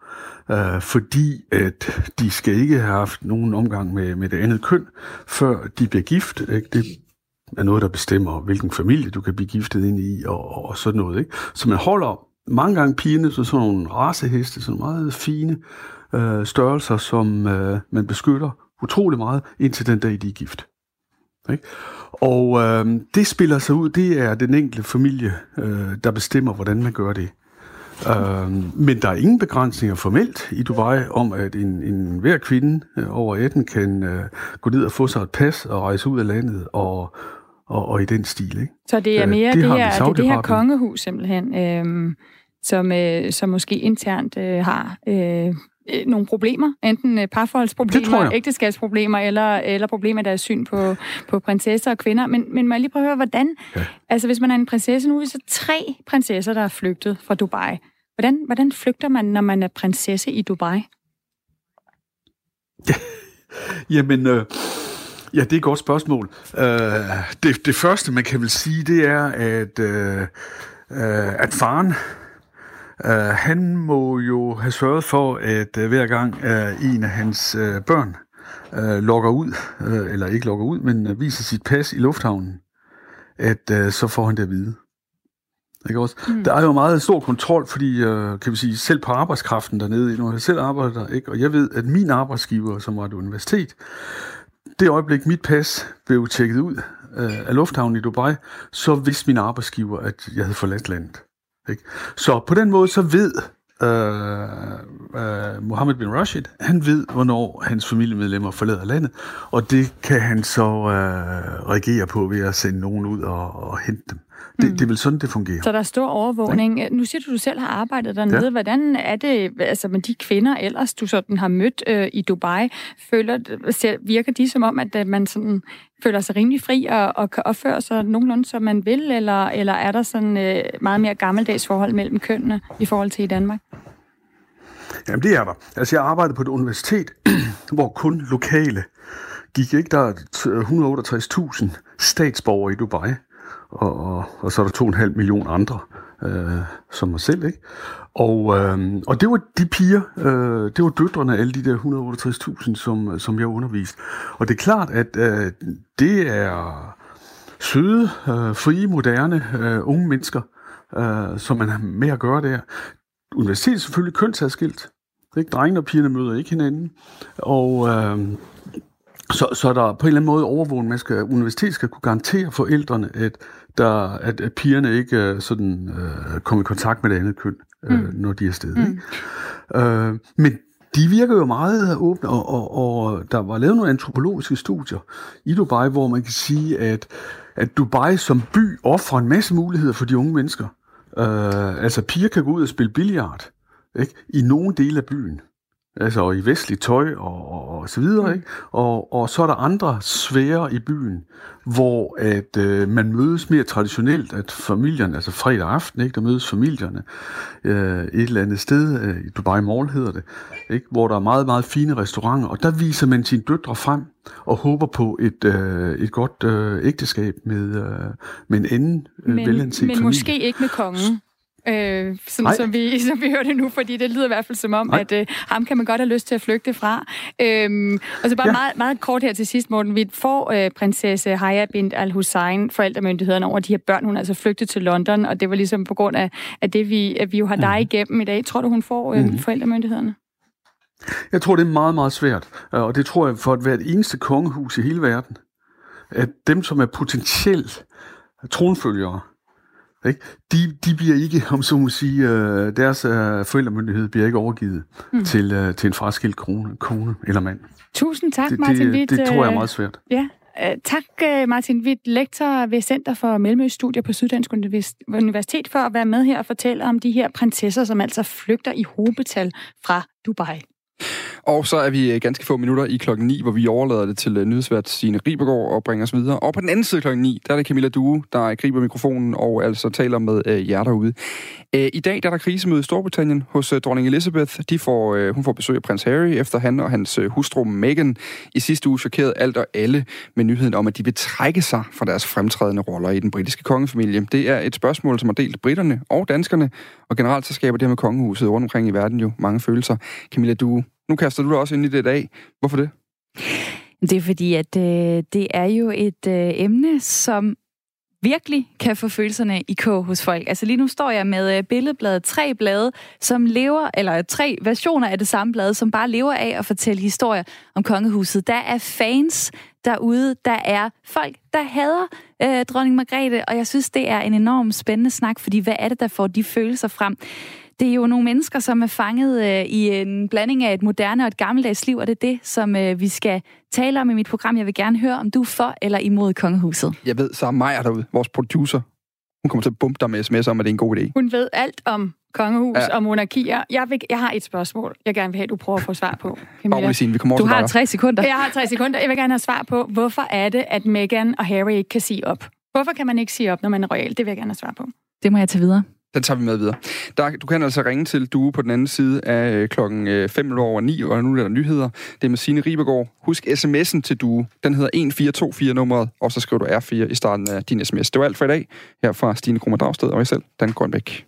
øh, fordi at de skal ikke have haft nogen omgang med, med det andet køn, før de bliver gift. Ikke? Det er noget, der bestemmer, hvilken familie du kan blive giftet ind i, og, og sådan noget. Ikke? Så man holder mange gange pigerne så sådan nogle raceheste, sådan meget fine øh, størrelser, som øh, man beskytter utrolig meget, indtil den dag, de er gift. Ikke? Og øh, det spiller sig ud, det er den enkelte familie, øh, der bestemmer, hvordan man gør det. Øh, men der er ingen begrænsninger formelt i Dubai om, at en, en hver kvinde øh, over 18 kan øh, gå ned og få sig et pas og rejse ud af landet og, og, og i den stil. Ikke? Så det er mere øh, det, det, her, det, det her kongehus simpelthen, øh, som, øh, som måske internt øh, har øh, øh, nogle problemer, enten øh, parforholdsproblemer, ægteskabsproblemer, eller, eller problemer, der er syn på, på prinsesser og kvinder. Men, men må jeg lige prøve at høre, hvordan, ja. altså hvis man er en prinsesse, nu er så tre prinsesser, der er flygtet fra Dubai. Hvordan, hvordan flygter man, når man er prinsesse i Dubai? Jamen, øh, ja, det er et godt spørgsmål. Uh, det, det første, man kan vel sige, det er, at, uh, uh, at faren Uh, han må jo have sørget for, at uh, hver gang uh, en af hans uh, børn uh, logger ud, uh, eller ikke logger ud, men uh, viser sit pas i lufthavnen, at uh, så får han det at vide. Ikke også? Mm. Der er jo meget stor kontrol, fordi kan vi sige, selv på arbejdskraften dernede, har jeg selv arbejdet der, ikke? og jeg ved, at min arbejdsgiver, som var et universitet, det øjeblik mit pas blev tjekket ud uh, af lufthavnen i Dubai, så vidste min arbejdsgiver, at jeg havde forladt landet. Ikke? Så på den måde så ved uh, uh, Mohammed bin Rashid, han ved, hvornår hans familiemedlemmer forlader landet, og det kan han så uh, reagere på ved at sende nogen ud og, og hente dem. Det, mm. det er vel sådan, det fungerer. Så der er stor overvågning. Ja. Nu siger du, du selv har arbejdet dernede. Ja. Hvordan er det altså med de kvinder ellers, du sådan har mødt øh, i Dubai? Føler, ser, virker de som om, at man sådan føler sig rimelig fri og, og kan opføre sig nogenlunde, som man vil? Eller, eller er der sådan øh, meget mere gammeldags forhold mellem kønnene i forhold til i Danmark? Jamen, det er der. Altså, jeg arbejdede på et universitet, (clears throat) hvor kun lokale gik. Ikke? Der er 168.000 statsborgere i Dubai og, og, og så er der 2,5 millioner andre, øh, som mig selv, ikke? Og, øh, og det var de piger, øh, det var døtrene af alle de der 168.000, som, som jeg underviste. Og det er klart, at øh, det er søde, øh, frie, moderne, øh, unge mennesker, øh, som man har med at gøre der. Universitetet er selvfølgelig kønsadskilt. Ikke? Drengene og pigerne møder ikke hinanden. Og, øh, så, så der på en eller anden måde overvågen, man skal, universitetet skal kunne garantere forældrene, at, der, at, at pigerne ikke uh, sådan, uh, kommer i kontakt med det andet køn, uh, mm. når de er afsted. Mm. Ikke? Uh, men de virker jo meget åbne, og, og, og der var lavet nogle antropologiske studier i Dubai, hvor man kan sige, at, at Dubai som by offrer en masse muligheder for de unge mennesker. Uh, altså piger kan gå ud og spille billiard ikke? i nogle dele af byen altså i vestligt tøj og, og, og så videre, mm. ikke? Og, og så er der andre sfære i byen, hvor at øh, man mødes mere traditionelt, at familierne, altså fredag aften, ikke, der mødes familierne øh, et eller andet sted, øh, i Dubai Mall hedder det, ikke, hvor der er meget, meget fine restauranter, og der viser man sine døtre frem og håber på et, øh, et godt øh, ægteskab med, øh, med en anden øh, men, Men familie. måske ikke med kongen øh, sådan, som, vi, (laughs) som vi hørte nu, fordi det lyder i hvert fald som om, Nej. at øh, ham kan man godt have lyst til at flygte fra. Øhm, og så bare ja. meget, meget kort her til sidst, Morten. Vi får øh, prinsesse Haya bint al-Hussein, forældremyndighederne over de her børn. Hun er altså flygtet til London, og det var ligesom på grund af, af det, vi, at vi jo har dig mm. igennem i dag. Tror du, hun får øh, mm. forældremyndighederne? Jeg tror, det er meget, meget svært. Og det tror jeg for at være et eneste kongehus i hele verden. At dem, som er potentielt tronfølgere, ikke? De, de bliver ikke, om så må sige, øh, deres øh, forældremyndighed bliver ikke overgivet mm. til, øh, til en fraskilt kone, kone eller mand. Tusind tak, det, Martin Witt. Det, det tror jeg er meget svært. Ja, Tak, Martin Witt, lektor ved Center for Mellemøststudier på Syddansk Universitet, for at være med her og fortælle om de her prinsesser, som altså flygter i hobetal fra Dubai. Og så er vi øh, ganske få minutter i klokken 9, hvor vi overlader det til øh, nyhedsvært Signe Ribergaard og bringer os videre. Og på den anden side klokken 9, der er det Camilla Due, der griber mikrofonen og altså taler med øh, jer derude. Øh, I dag der er der krisemøde i Storbritannien hos øh, dronning Elizabeth. De får, øh, hun får besøg af prins Harry, efter han og hans øh, hustru Meghan i sidste uge chokerede alt og alle med nyheden om, at de vil trække sig fra deres fremtrædende roller i den britiske kongefamilie. Det er et spørgsmål, som har delt britterne og danskerne, og generelt så skaber det her med kongehuset rundt omkring i verden jo mange følelser. Camilla, Due, nu kaster du dig også ind i det i dag. Hvorfor det? Det er fordi, at øh, det er jo et øh, emne, som virkelig kan få følelserne i kog hos folk. Altså lige nu står jeg med øh, billedbladet, tre blade, som lever, eller tre versioner af det samme blad, som bare lever af at fortælle historier om kongehuset. Der er fans derude, der er folk, der hader øh, dronning Margrethe, og jeg synes, det er en enormt spændende snak, fordi hvad er det, der får de følelser frem? Det er jo nogle mennesker, som er fanget øh, i en blanding af et moderne og et gammeldags liv, og det er det, som øh, vi skal tale om i mit program. Jeg vil gerne høre, om du er for eller imod kongehuset. Jeg ved, så er Maja derude, vores producer. Hun kommer til at bumpe dig med sms om, at det er en god idé. Hun ved alt om kongehus ja. og monarkier. Jeg, vil, jeg har et spørgsmål, jeg gerne vil have, du prøver at få svar på. Camilla. Vi kommer du har tre sekunder. Jeg har tre sekunder. Jeg vil gerne have svar på, hvorfor er det, at Meghan og Harry ikke kan sige op? Hvorfor kan man ikke sige op, når man er royal? Det vil jeg gerne have svar på. Det må jeg tage videre. Den tager vi med videre. Der, du kan altså ringe til Due på den anden side af øh, klokken øh, 5 over 9, og nu er der nyheder. Det er med Signe Ribergaard. Husk sms'en til Due. Den hedder 1424-nummeret, og så skriver du R4 i starten af din sms. Det var alt for i dag. Her fra Stine Krummer Dragsted og jeg selv, Dan Grønbæk.